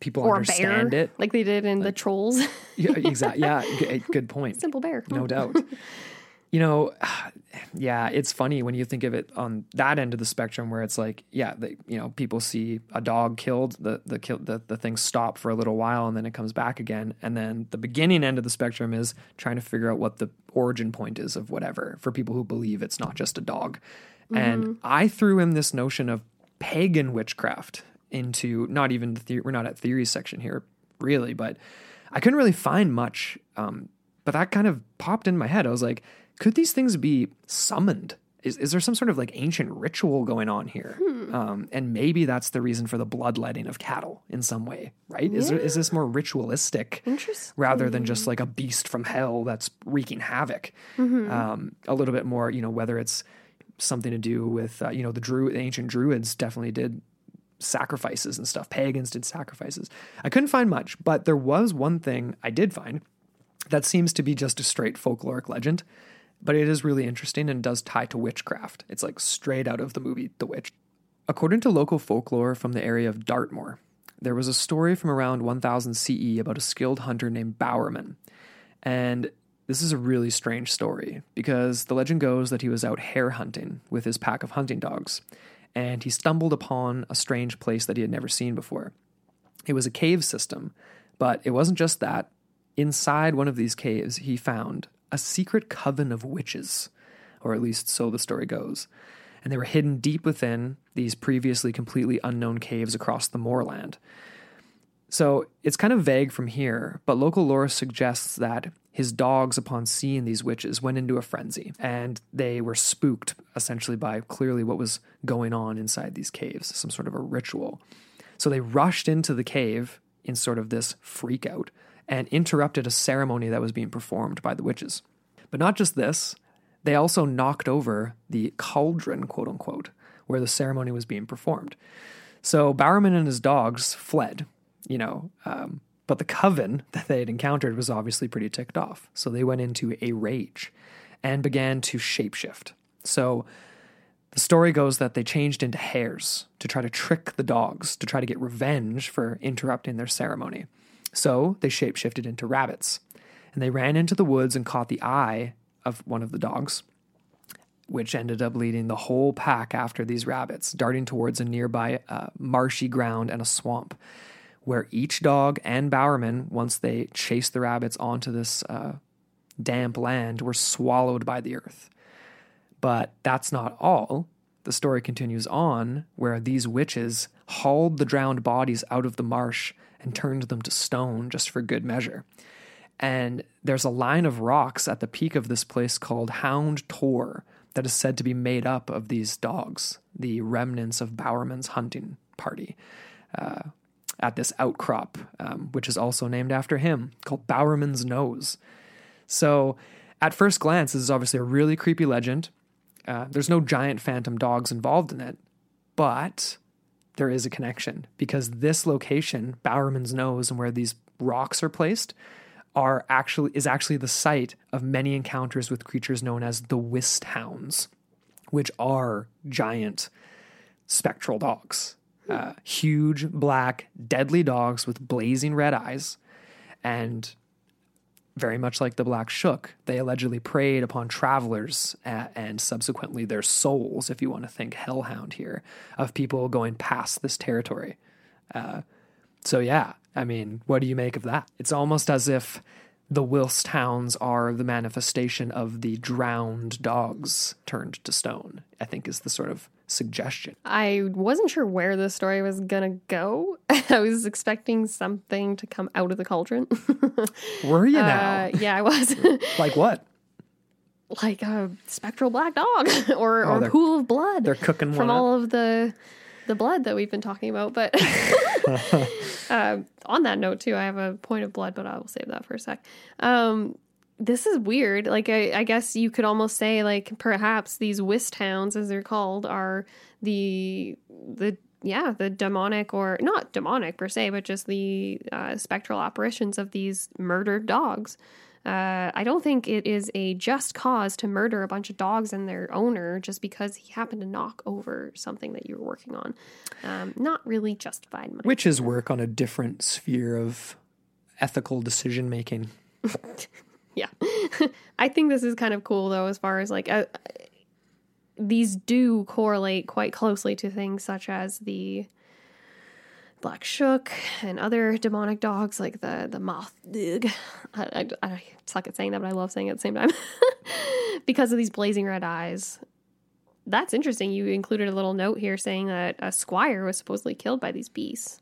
[SPEAKER 1] people
[SPEAKER 2] or
[SPEAKER 1] understand
[SPEAKER 2] bear
[SPEAKER 1] it.
[SPEAKER 2] like they did in the trolls
[SPEAKER 1] Yeah, exactly. *laughs* Yeah, good point.
[SPEAKER 2] simple bear
[SPEAKER 1] No doubt. *laughs* You know, *sighs* yeah, it's funny when you think of it on that end of the spectrum, where it's like, yeah, they, you know, people see a dog killed, the the kill, the the thing stop for a little while, and then it comes back again, and then the beginning end of the spectrum is trying to figure out what the origin point is of whatever for people who believe it's not just a dog. And I threw in this notion of pagan witchcraft into not even the theory. We're not at theory section here, really, but I couldn't really find much. Um, but that kind of popped in my head. I was like, could these things be summoned? Is, is there some sort of like ancient ritual going on here? Um, and maybe that's the reason for the bloodletting of cattle in some way, right? Is, there, is this more ritualistic rather than just like a beast from hell that's wreaking havoc? Um, a little bit more, you know, whether it's something to do with, uh, you know, the Drew, the ancient Druids definitely did sacrifices and stuff. Pagans did sacrifices. I couldn't find much, but there was one thing I did find that seems to be just a straight folkloric legend, but it is really interesting and does tie to witchcraft. It's like straight out of the movie The Witch. According to local folklore from the area of Dartmoor, there was a story from around 1000 CE about a skilled hunter named Bowerman. And this is a really strange story because the legend goes that he was out hare hunting with his pack of hunting dogs, and he stumbled upon a strange place that he had never seen before. It was a cave system, but it wasn't just that. Inside one of these caves, he found a secret coven of witches, or at least so the story goes. And they were hidden deep within these previously completely unknown caves across the moorland. So it's kind of vague from here, but local lore suggests that his dogs, upon seeing these witches, went into a frenzy and they were spooked essentially by clearly what was going on inside these caves, some sort of a ritual. So they rushed into the cave in sort of this freak out and interrupted a ceremony that was being performed by the witches. But not just this, they also knocked over the cauldron, quote unquote, where the ceremony was being performed. So Bowerman and his dogs fled, you know, um, but the coven *laughs* that they had encountered was obviously pretty ticked off. So they went into a rage and began to shapeshift. So the story goes that they changed into hares to try to trick the dogs, to try to get revenge for interrupting their ceremony. So they shapeshifted into rabbits. And they ran into the woods and caught the eye of one of the dogs, which ended up leading the whole pack after these rabbits, darting towards a nearby uh, marshy ground and a swamp, where each dog and Bowerman, once they chased the rabbits onto this uh, damp land, were swallowed by the earth. But that's not all. The story continues on where these witches hauled the drowned bodies out of the marsh and turned them to stone just for good measure. And there's a line of rocks at the peak of this place called Hound Tor that is said to be made up of these dogs, the remnants of Bowerman's hunting party. Uh, at this outcrop, um, which is also named after him, called Bowerman's Nose. So, at first glance, this is obviously a really creepy legend. Uh, there's no giant phantom dogs involved in it, but there is a connection because this location, Bowerman's Nose, and where these rocks are placed, are actually is actually the site of many encounters with creatures known as the Wisht Hounds, which are giant spectral dogs. Uh, huge, black, deadly dogs with blazing red eyes. And very much like the Black Shuck, they allegedly preyed upon travelers and subsequently their souls, if you want to think hellhound here, of people going past this territory. Uh, so, yeah, I mean, what do you make of that? It's almost as if the Wisht hounds are the manifestation of the drowned dogs turned to stone, I think is the sort of suggestion.
[SPEAKER 2] I wasn't sure where the story was gonna go. *laughs* I was expecting something to come out of the cauldron. *laughs*
[SPEAKER 1] Were you now?
[SPEAKER 2] Uh, yeah, I was. *laughs*
[SPEAKER 1] like what?
[SPEAKER 2] like a spectral black dog or,
[SPEAKER 1] Oh,
[SPEAKER 2] or a pool of blood
[SPEAKER 1] They're cooking
[SPEAKER 2] from
[SPEAKER 1] up.
[SPEAKER 2] all of the the blood that we've been talking about. But uh, on that note, too, I have a point of blood, but I will save that for a sec. Um, this is weird. Like, I, I guess you could almost say, like, perhaps these wisht hounds, as they're called, are the the yeah the demonic or not demonic per se, but just the uh, spectral apparitions of these murdered dogs. Uh, I don't think it is a just cause to murder a bunch of dogs and their owner just because he happened to knock over something that you were working on. Um, not really justified.
[SPEAKER 1] Witches work on a different sphere of ethical decision making. *laughs*
[SPEAKER 2] yeah *laughs* i think this is kind of cool though as far as like uh, these do correlate quite closely to things such as the black shuck and other demonic dogs like the the moth ugh. I, I, I suck at saying that but i love saying it at the same time *laughs* because of these blazing red eyes that's interesting you included a little note here saying that a squire was supposedly killed by these beasts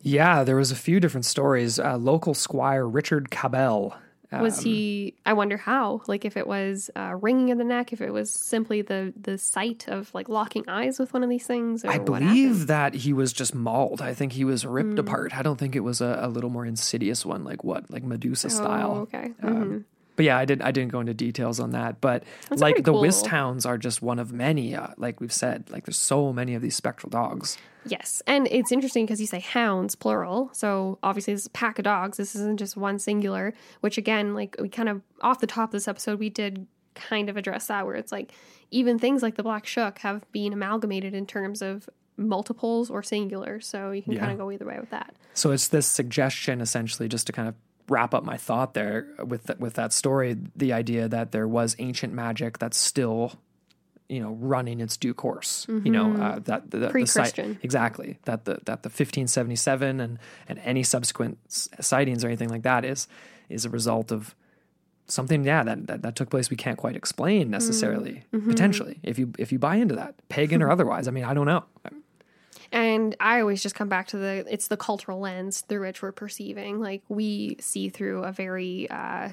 [SPEAKER 1] Yeah, there was a few different stories. Uh, local squire Richard Cabell.
[SPEAKER 2] Was
[SPEAKER 1] um,
[SPEAKER 2] he i wonder how like if it was uh, wringing of the neck if it was simply the the sight of like locking eyes with one of these things or
[SPEAKER 1] I believe that he was just mauled. I think he was ripped
[SPEAKER 2] Mm.
[SPEAKER 1] apart. I don't think it was a, a little more insidious one, like what, like Medusa
[SPEAKER 2] oh,
[SPEAKER 1] style.
[SPEAKER 2] okay
[SPEAKER 1] Um,
[SPEAKER 2] Mhm.
[SPEAKER 1] But yeah, I didn't I didn't go into details on that. But
[SPEAKER 2] That's
[SPEAKER 1] like the
[SPEAKER 2] cool.
[SPEAKER 1] wisht hounds are just one of many. Uh, like we've said, like there's so many of these spectral dogs.
[SPEAKER 2] Yes. And it's interesting because you say hounds, plural. So obviously, this is a pack of dogs. This isn't just one singular, which again, like we kind of off the top of this episode, we did kind of address that where it's like even things like the Black Shuck have been amalgamated in terms of multiples or singular. So you can
[SPEAKER 1] Yeah.
[SPEAKER 2] kind of go either way with that.
[SPEAKER 1] So it's this suggestion, essentially, just to kind of wrap up my thought there with th- with that story. The idea that there was ancient magic that's still, you know, running its due course. You know, mm-hmm. uh, that the, the, site- exactly. That the that the 1577 and and any subsequent s- sightings or anything like that is is a result of something yeah that, that that took place we can't quite explain mm-hmm. necessarily mm-hmm. potentially if you if you buy into that pagan or *laughs* otherwise. I mean i don't know
[SPEAKER 2] And I always just come back to the it's the cultural lens through which we're perceiving. Like we see through a very uh,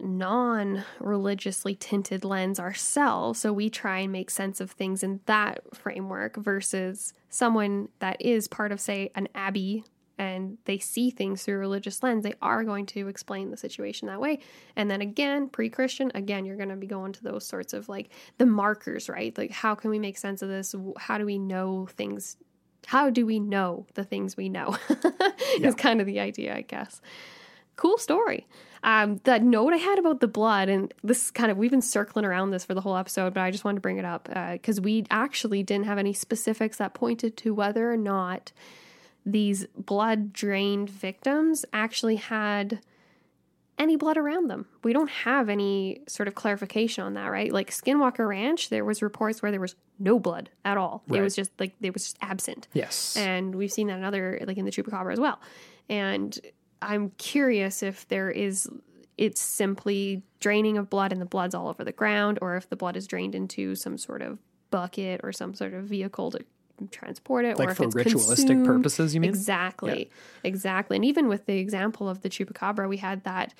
[SPEAKER 2] non religiously tinted lens ourselves. So we try and make sense of things in that framework versus someone that is part of, say, an abbey and they see things through a religious lens, they are going to explain the situation that way. And then again, pre Christian, again, you're going to be going to those sorts of like the markers, right? Like, how can we make sense of this? How do we know things? How do we know the things we know? *laughs* is kind of the idea, I guess. Cool story. Um, that note I had about the blood, and this is kind of, we've been circling around this for the whole episode, but I just wanted to bring it up because we actually didn't have any specifics that pointed to whether or not these blood drained victims actually had any blood around them. We don't have any sort of clarification on that, right? Like Skinwalker Ranch, there was reports where there was no blood at all. It was just like it was just absent.
[SPEAKER 1] yes
[SPEAKER 2] And we've seen that in other like in the chupacabra as well. And I'm curious if there is it's simply draining of blood and the blood's all over the ground, or if the blood is drained into some sort of bucket or some sort of vehicle to transport it, or if
[SPEAKER 1] for
[SPEAKER 2] it's
[SPEAKER 1] ritualistic
[SPEAKER 2] consumed.
[SPEAKER 1] purposes you mean
[SPEAKER 2] Exactly. Exactly. And even with the example of the chupacabra, we had that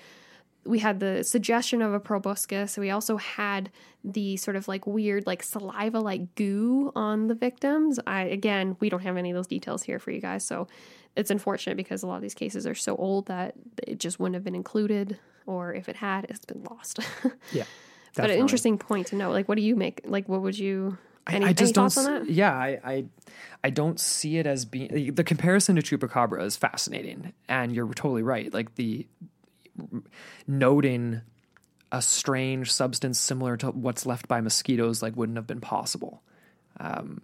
[SPEAKER 2] we had the suggestion of a proboscis. We also had the sort of like weird like saliva like goo on the victims. I again, we don't have any of those details here for you guys, so it's unfortunate because a lot of these cases are so old that it just wouldn't have been included or if it had, it's been lost. *laughs*
[SPEAKER 1] yeah
[SPEAKER 2] but an interesting point to know. Like what do you make like what would you any,
[SPEAKER 1] I, just don't.
[SPEAKER 2] thoughts on that?
[SPEAKER 1] Yeah, I, I, I don't see it as being the comparison to chupacabra is fascinating, and you're totally right. Like the noting a strange substance similar to what's left by mosquitoes like wouldn't have been possible.
[SPEAKER 2] Um,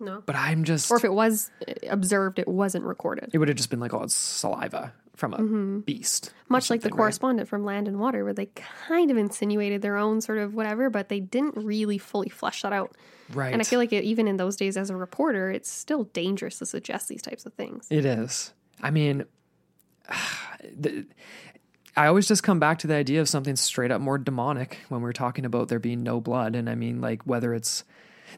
[SPEAKER 2] No.
[SPEAKER 1] But I'm just,
[SPEAKER 2] Or if it was uh, observed, it wasn't recorded.
[SPEAKER 1] it would have just been like, oh, it's saliva from a beast.
[SPEAKER 2] Mm-hmm. Much like the
[SPEAKER 1] right?
[SPEAKER 2] correspondent from Land and Water, where they kind of insinuated their own sort of whatever, but they didn't really fully flesh that out.
[SPEAKER 1] Right.
[SPEAKER 2] And I feel like it, even in those days as a reporter, it's still dangerous to suggest these types of things.
[SPEAKER 1] It is. I mean, *sighs* the, I always just come back to the idea of something straight up more demonic when we're talking about there being no blood. And I mean, like, whether it's,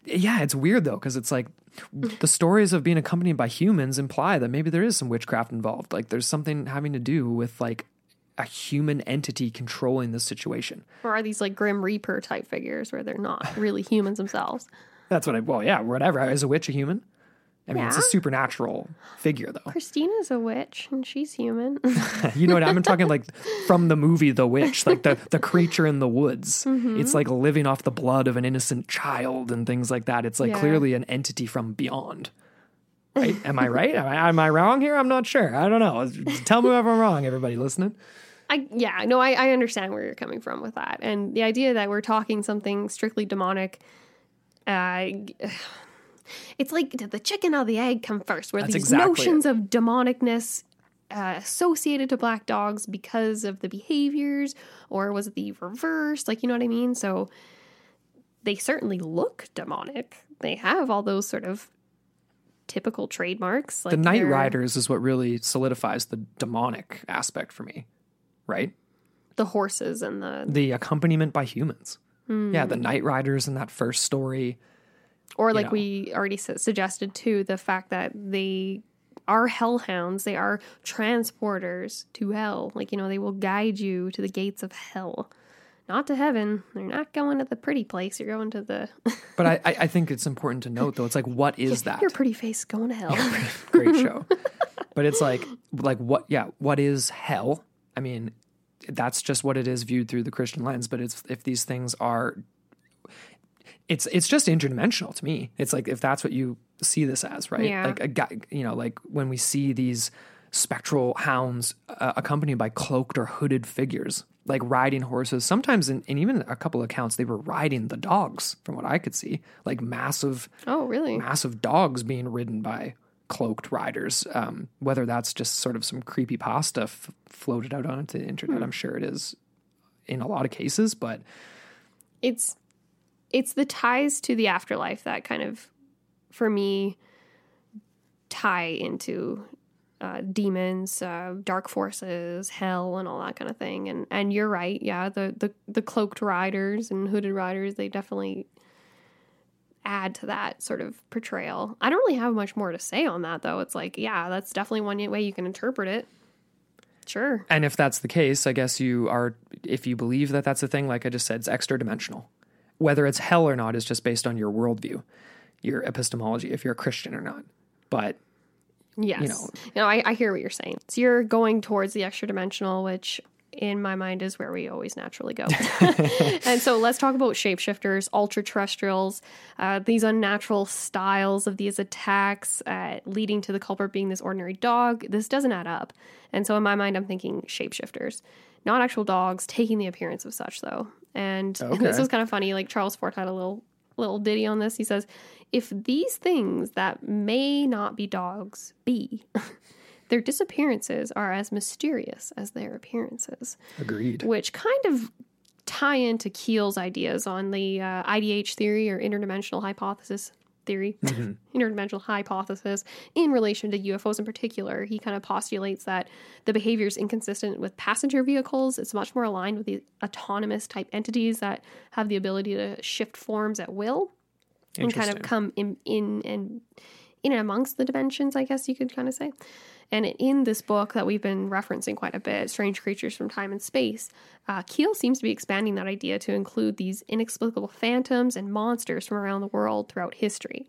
[SPEAKER 1] yeah, it's weird though, because it's like *laughs* the stories of being accompanied by humans imply that maybe there is some witchcraft involved. Like, there's something having to do with like a human entity controlling the situation.
[SPEAKER 2] Or are these like Grim Reaper type figures where they're not really humans themselves? *laughs*
[SPEAKER 1] That's what I, well, yeah, whatever. Is a witch a human? I mean, it's a supernatural figure though.
[SPEAKER 2] Christina's a witch and she's human. *laughs*
[SPEAKER 1] You know what I'm *laughs* talking like from the movie The Witch, like the the creature in the woods.
[SPEAKER 2] Mm-hmm.
[SPEAKER 1] It's like living off the blood of an innocent child and things like that. It's like
[SPEAKER 2] Yeah.
[SPEAKER 1] clearly an entity from beyond. Right? Am I right? Am I, am I wrong here? I'm not sure. I don't know. Tell me if I'm wrong, everybody listening.
[SPEAKER 2] I yeah, no, I, I understand where you're coming from with that, and the idea that we're talking something strictly demonic. Uh, *sighs* it's like did the chicken or the egg come first? Where
[SPEAKER 1] That's
[SPEAKER 2] these
[SPEAKER 1] exactly
[SPEAKER 2] notions of demonicness uh, associated to black dogs because of the behaviors, or was it the reverse? Like you know what I mean? So they certainly look demonic. They have all those sort of typical trademarks. Like
[SPEAKER 1] the Night Riders is what really solidifies the demonic aspect for me. Right?
[SPEAKER 2] the horses, and the
[SPEAKER 1] The accompaniment by humans. Yeah,
[SPEAKER 2] Hmm.
[SPEAKER 1] the Night Riders in that first story.
[SPEAKER 2] Or like
[SPEAKER 1] know.
[SPEAKER 2] we already su- suggested too, the fact that they are hellhounds, they are transporters to hell. Like, you know, they will guide you to the gates of hell. Not to heaven. They're not going to the pretty place. You're going to the *laughs*
[SPEAKER 1] But I, I I think it's important to note though, it's like what is *laughs* that?
[SPEAKER 2] your pretty face going to *laughs* hell.
[SPEAKER 1] great show. but it's like like what yeah, what is hell? I mean, that's just what it is viewed through the Christian lens. But it's if these things are, it's it's just interdimensional to me. It's like if that's what you see this as, right?
[SPEAKER 2] Yeah.
[SPEAKER 1] Like a guy, you know, like when we see these spectral hounds uh, accompanied by cloaked or hooded figures, like riding horses. Sometimes, in, in even a couple of accounts, they were riding the dogs, from what I could see, like massive
[SPEAKER 2] Oh, really?
[SPEAKER 1] massive dogs being ridden by cloaked riders. Um, whether that's just sort of some creepy pasta f- floated out onto the internet, I'm sure it is in a lot of cases. But
[SPEAKER 2] it's it's the ties to the afterlife that kind of for me tie into uh, demons uh, dark forces hell and all that kind of thing and and you're right yeah the the, the cloaked riders and hooded riders they definitely add to that sort of portrayal i don't really have much more to say on that though it's like yeah that's definitely one way you can interpret it sure
[SPEAKER 1] and if that's the case, I guess you are. If you believe that that's a thing, like I just said, it's extra dimensional. Whether it's hell or not is just based on your worldview, your epistemology, if you're a Christian or not. But
[SPEAKER 2] Yes. You
[SPEAKER 1] know.
[SPEAKER 2] know, I, I hear what you're saying. So you're going towards the extra dimensional, which in my mind is where we always naturally go. *laughs* *laughs* and so let's talk about shapeshifters, ultra terrestrials, uh, these unnatural styles of these attacks, uh, leading to the culprit being this ordinary dog. This doesn't add up. And so in my mind, I'm thinking shapeshifters, not actual dogs taking the appearance of such, though. And *laughs*
[SPEAKER 1] Okay.
[SPEAKER 2] this was kind of funny. Like Charles Fort had a little little ditty on this. He says, "If these things that may not be dogs be, their disappearances are as mysterious as their appearances."
[SPEAKER 1] agreed.
[SPEAKER 2] Which kind of tie into Keel's ideas on the uh, IDH theory or interdimensional hypothesis theory, *laughs* interdimensional hypothesis in relation to UFOs in particular. He kind of postulates that the behavior is inconsistent with passenger vehicles. It's much more aligned with the autonomous type entities that have the ability to shift forms at will and kind of come in in and in and amongst the dimensions, I guess you could kind of say. And in this book that we've been referencing quite a bit, Strange Creatures from Time and Space, uh, Keel seems to be expanding that idea to include these inexplicable phantoms and monsters from around the world throughout history.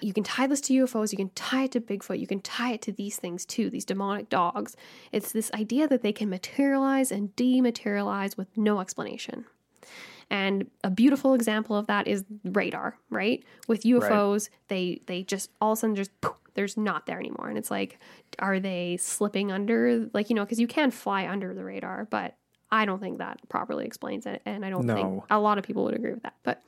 [SPEAKER 2] You can tie this to UFOs, you can tie it to Bigfoot, you can tie it to these things too, these demonic dogs. It's this idea that they can materialize and dematerialize with no explanation. And a beautiful example of that is radar, right? With UFOs, they they just all of a sudden just poof, there's not there anymore, and it's like, are they slipping under? Like you know, because you can fly under the radar, but I don't think that properly explains it, and I don't think a lot of people would agree with that. But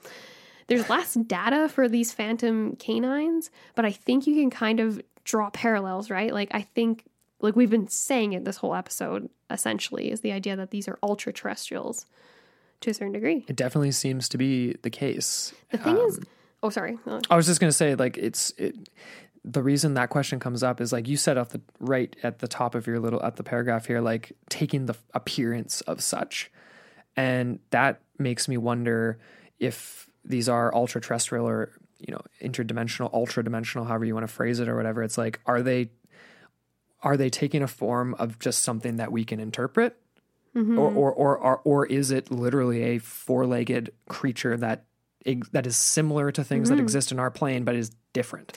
[SPEAKER 2] there's less data for these phantom canines, but I think you can kind of draw parallels, right? Like I think like we've been saying it this whole episode essentially is the idea that these are ultra terrestrials to a certain degree.
[SPEAKER 1] It definitely seems to be the case.
[SPEAKER 2] The thing is,
[SPEAKER 1] Um,
[SPEAKER 2] oh sorry,
[SPEAKER 1] I was just gonna say, like, it's it. The reason that question comes up is like you said off the right at the top of your little at the paragraph here, like taking the appearance of such, and that makes me wonder if these are ultra terrestrial or you know interdimensional, ultra dimensional, however you want to phrase it or whatever. It's like, are they are they taking a form of just something that we can interpret,
[SPEAKER 2] Mm-hmm.
[SPEAKER 1] or, or or or or is it literally a four legged creature that that is similar to things
[SPEAKER 2] Mm-hmm.
[SPEAKER 1] that exist in our plane but is different?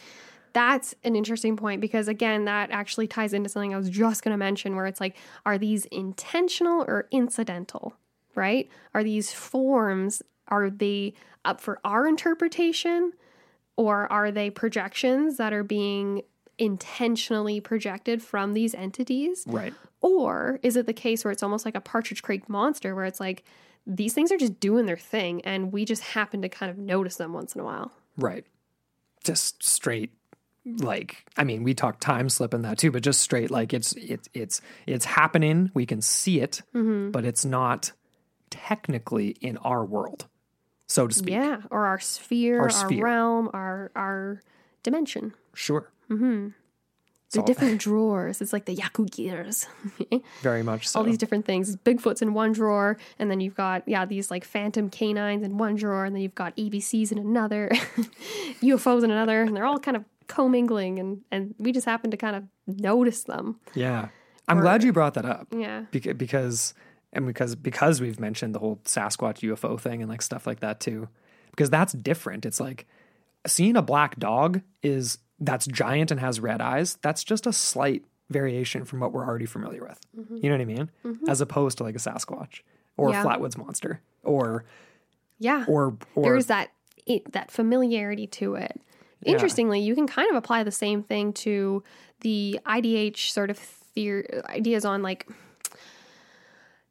[SPEAKER 2] that's an interesting point because again, that actually ties into something I was just going to mention where it's like, are these intentional or incidental? Right? Are these forms? Are they up for our interpretation, or are they projections that are being intentionally projected from these entities?
[SPEAKER 1] Right.
[SPEAKER 2] Or is it the case where it's almost like a Partridge Creek monster, where it's like these things are just doing their thing, and we just happen to kind of notice them once in a while?
[SPEAKER 1] Right. Just straight like I mean, we talk time slip in that too, but just straight like it's it's it's it's happening, we can see it,
[SPEAKER 2] Mm-hmm.
[SPEAKER 1] but it's not technically in our world, so to speak.
[SPEAKER 2] Yeah, or our sphere,
[SPEAKER 1] Our
[SPEAKER 2] our, realm, our our dimension.
[SPEAKER 1] Sure.
[SPEAKER 2] The
[SPEAKER 1] all-
[SPEAKER 2] different drawers. It's like the Yaku gears. *laughs*
[SPEAKER 1] Very much so.
[SPEAKER 2] All these different things. Bigfoot's in one drawer, and then you've got yeah these like phantom canines in one drawer, and then you've got ABCs in another, *laughs* UFOs in another, and they're all kind of commingling, and and we just happen to kind of notice them.
[SPEAKER 1] yeah. I'm glad you brought that up.
[SPEAKER 2] Yeah.
[SPEAKER 1] Beca- because and because because we've mentioned the whole Sasquatch UFO thing and like stuff like that too. Because that's different. It's like seeing a black dog is that's giant and has red eyes. That's just a slight variation from what we're already familiar with. Mm-hmm. You know what I mean? Mm-hmm. As opposed to like a Sasquatch or
[SPEAKER 2] Yeah.
[SPEAKER 1] a Flatwoods monster or
[SPEAKER 2] Yeah.
[SPEAKER 1] or or
[SPEAKER 2] there's that it, that familiarity to it. Interestingly, you can kind of apply the same thing to the IDH sort of theory, ideas on like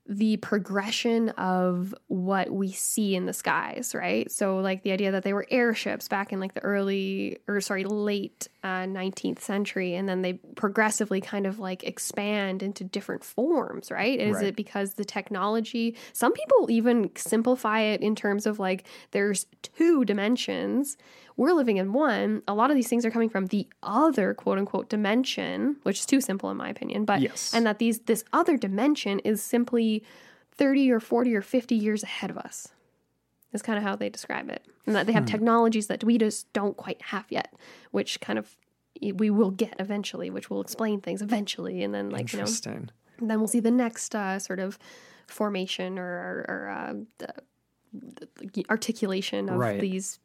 [SPEAKER 2] the progression of what we see in the skies, right? So, like the idea that they were airships back in like the early or sorry, late uh, 19th century, and then they progressively kind of like expand into different forms, right? Is
[SPEAKER 1] Right.
[SPEAKER 2] it because the technology, some people even simplify it in terms of like there's two dimensions. We're living in one. A lot of these things are coming from the other quote unquote dimension, which is too simple in my opinion. But
[SPEAKER 1] Yes.
[SPEAKER 2] and that these this other dimension is simply 30 or 40 or 50 years ahead of us. Is kind of how they describe it. And that they have technologies that we just don't quite have yet, which kind of we will get eventually, which will explain things eventually. And then, like, you know,
[SPEAKER 1] interesting.
[SPEAKER 2] then we'll see the next uh, sort of formation or, or, uh, the, the articulation of
[SPEAKER 1] Right.
[SPEAKER 2] these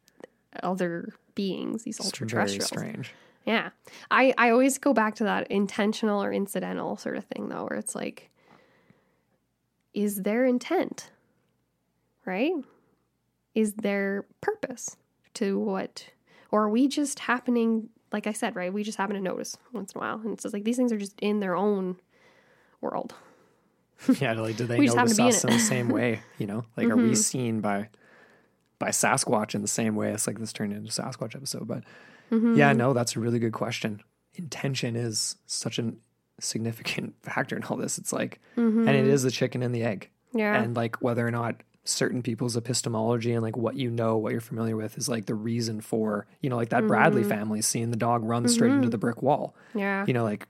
[SPEAKER 2] other beings, these ultra terrestrials.
[SPEAKER 1] strange.
[SPEAKER 2] Yeah. I, I always go back to that intentional or incidental sort of thing, though, where it's like, is there intent? Right? Is there purpose to what? Or are we just happening, like I said, right? We just happen to notice once in a while. And it's just like these things are just in their own world. *laughs*
[SPEAKER 1] Yeah, like do they
[SPEAKER 2] We just happen
[SPEAKER 1] notice
[SPEAKER 2] in
[SPEAKER 1] us in, the same way? You know, *laughs* like are we seen by by Sasquatch in the same way? It's like this turned into a Sasquatch episode, but
[SPEAKER 2] Mm-hmm.
[SPEAKER 1] yeah, no, that's a really good question. Intention is such a significant *laughs* factor in all this. It's like, and it is the chicken and the egg,
[SPEAKER 2] Mm-hmm. Yeah.
[SPEAKER 1] and like whether or not certain people's epistemology and like what you know, what you're familiar with, is like the reason for you know, like that Bradley family seeing the dog run straight into the brick wall.
[SPEAKER 2] yeah.
[SPEAKER 1] You know, like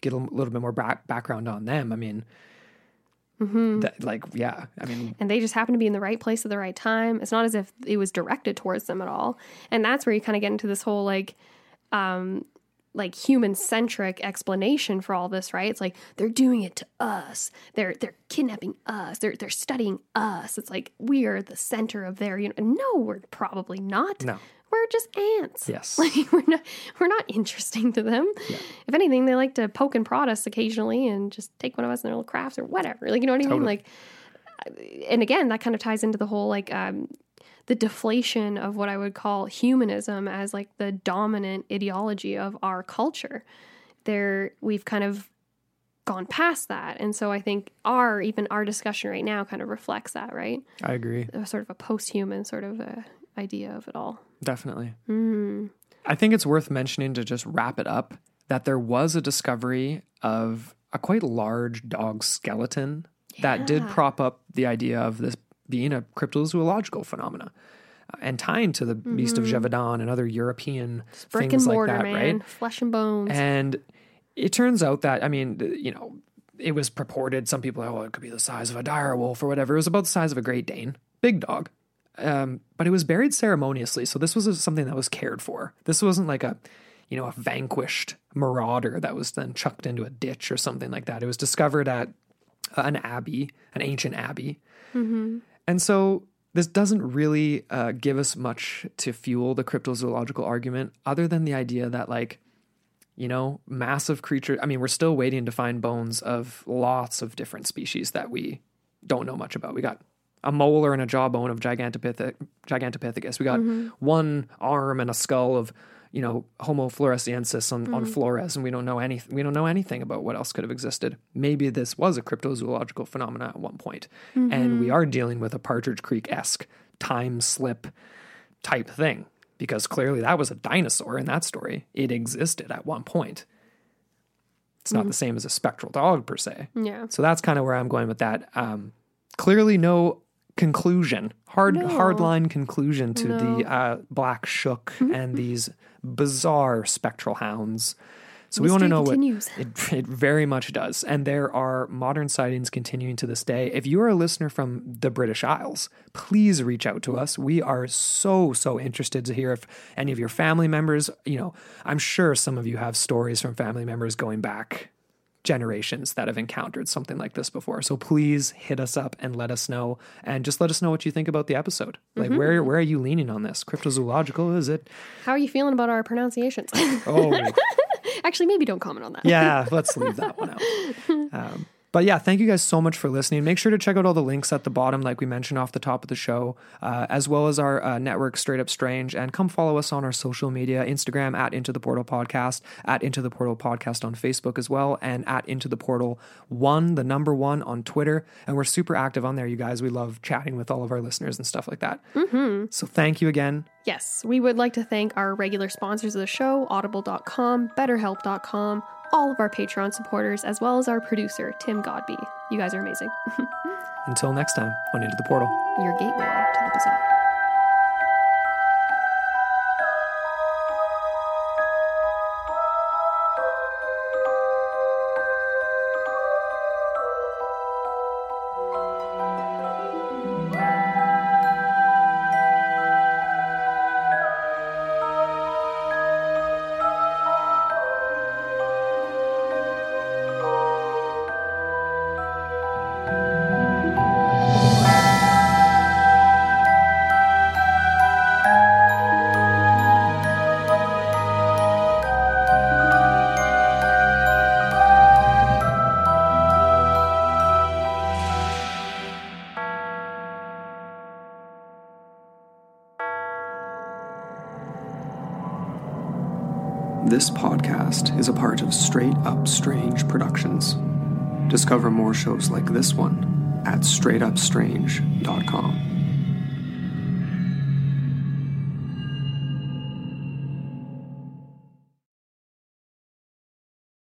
[SPEAKER 1] get a little bit more back- background on them. I mean,
[SPEAKER 2] Mm-hmm.
[SPEAKER 1] that, like yeah, I mean,
[SPEAKER 2] and they just happen to be in the right place at the right time. It's not as if it was directed towards them at all. And that's where you kind of get into this whole like um like human centric explanation for all this, right? It's like they're doing it to us. They're they're kidnapping us. They're they're studying us. It's like we are the center of their you know no, we're probably not.
[SPEAKER 1] no,
[SPEAKER 2] We're just ants.
[SPEAKER 1] yes, *laughs*
[SPEAKER 2] Like we're not we're not interesting to them. If anything, they like to poke and prod us occasionally and just take one of us in their little crafts or whatever. Like you know what I mean? Like and again, that kind of ties into the whole like um the deflation of what I would call humanism as like the dominant ideology of our culture. There we've kind of gone past that. And so I think our even our discussion right now kind of reflects that, right?
[SPEAKER 1] I agree,
[SPEAKER 2] A sort of a post-human sort of idea of it all.
[SPEAKER 1] definitely.
[SPEAKER 2] Mm.
[SPEAKER 1] I think it's worth mentioning to just wrap it up that there was a discovery of a quite large dog skeleton that did prop up the idea of this being a cryptozoological phenomena. uh, And tying to the Beast of Gévaudan and other European
[SPEAKER 2] Brick
[SPEAKER 1] things
[SPEAKER 2] and
[SPEAKER 1] like that,
[SPEAKER 2] man.
[SPEAKER 1] right?
[SPEAKER 2] Flesh and bones.
[SPEAKER 1] And it turns out that, I mean, you know, it was purported, some people, oh, it could be the size of a dire wolf or whatever. It was about the size of a Great Dane, big dog. Um, but it was buried ceremoniously. So this was a- something that was cared for. This wasn't like a, you know, a vanquished marauder that was then chucked into a ditch or something like that. It was discovered at an abbey, an ancient abbey. And so this doesn't really uh, give us much to fuel the cryptozoological argument other than the idea that, like, you know, massive creature. I mean, we're still waiting to find bones of lots of different species that we don't know much about. We got a molar and a jawbone of Gigantopithec, Gigantopithecus. We got one arm and a skull of, you know, Homo floresiensis on, on Flores, and we don't know anything. We don't know anything about what else could have existed. Maybe this was a cryptozoological phenomena at one point. point, and we are dealing with a Partridge Creek esque time slip type thing because clearly that was a dinosaur in that story. It existed at one point. It's not the same as a spectral dog per se.
[SPEAKER 2] yeah.
[SPEAKER 1] So that's kind of where I'm going with that. Um, clearly, no conclusion, hard
[SPEAKER 2] No.
[SPEAKER 1] hard line conclusion to
[SPEAKER 2] No.
[SPEAKER 1] the uh, black shuck and these bizarre spectral hounds. So we want to know
[SPEAKER 2] continues.
[SPEAKER 1] what *laughs* it, it very much does, and there are modern sightings continuing to this day. If you are a listener from the British Isles, please reach out to us. We are so so interested to hear if any of your family members. You know, I'm sure some of you have stories from family members going back generations that have encountered something like this before. So please hit us up and let us know, and just let us know what you think about the episode. Like
[SPEAKER 2] Mm-hmm.
[SPEAKER 1] where where are you leaning on this? Cryptozoological? Is it?
[SPEAKER 2] How are you feeling about our pronunciations?
[SPEAKER 1] Oh, *laughs*
[SPEAKER 2] Actually, maybe don't comment on that.
[SPEAKER 1] yeah, let's *laughs* leave that one out. Um, but yeah, thank you guys so much for listening. Make sure to check out all the links at the bottom, like we mentioned off the top of the show, uh, as well as our uh, network, Straight Up Strange. And come follow us on our social media Instagram at Into the Portal Podcast, at Into the Portal Podcast on Facebook as well, and at Into the Portal One, the number one on Twitter. And we're super active on there, you guys. We love chatting with all of our listeners and stuff like that. Mm-hmm. So thank you again.
[SPEAKER 2] Yes, we would like to thank our regular sponsors of the show, audible.com, betterhelp.com, all of our Patreon supporters, as well as our producer, Tim Godby. You guys are amazing. *laughs*
[SPEAKER 1] Until next time on Into the Portal.
[SPEAKER 2] Your gateway to the bizarre.
[SPEAKER 1] Strange Productions. Discover more shows like this one at straightupstrange.com.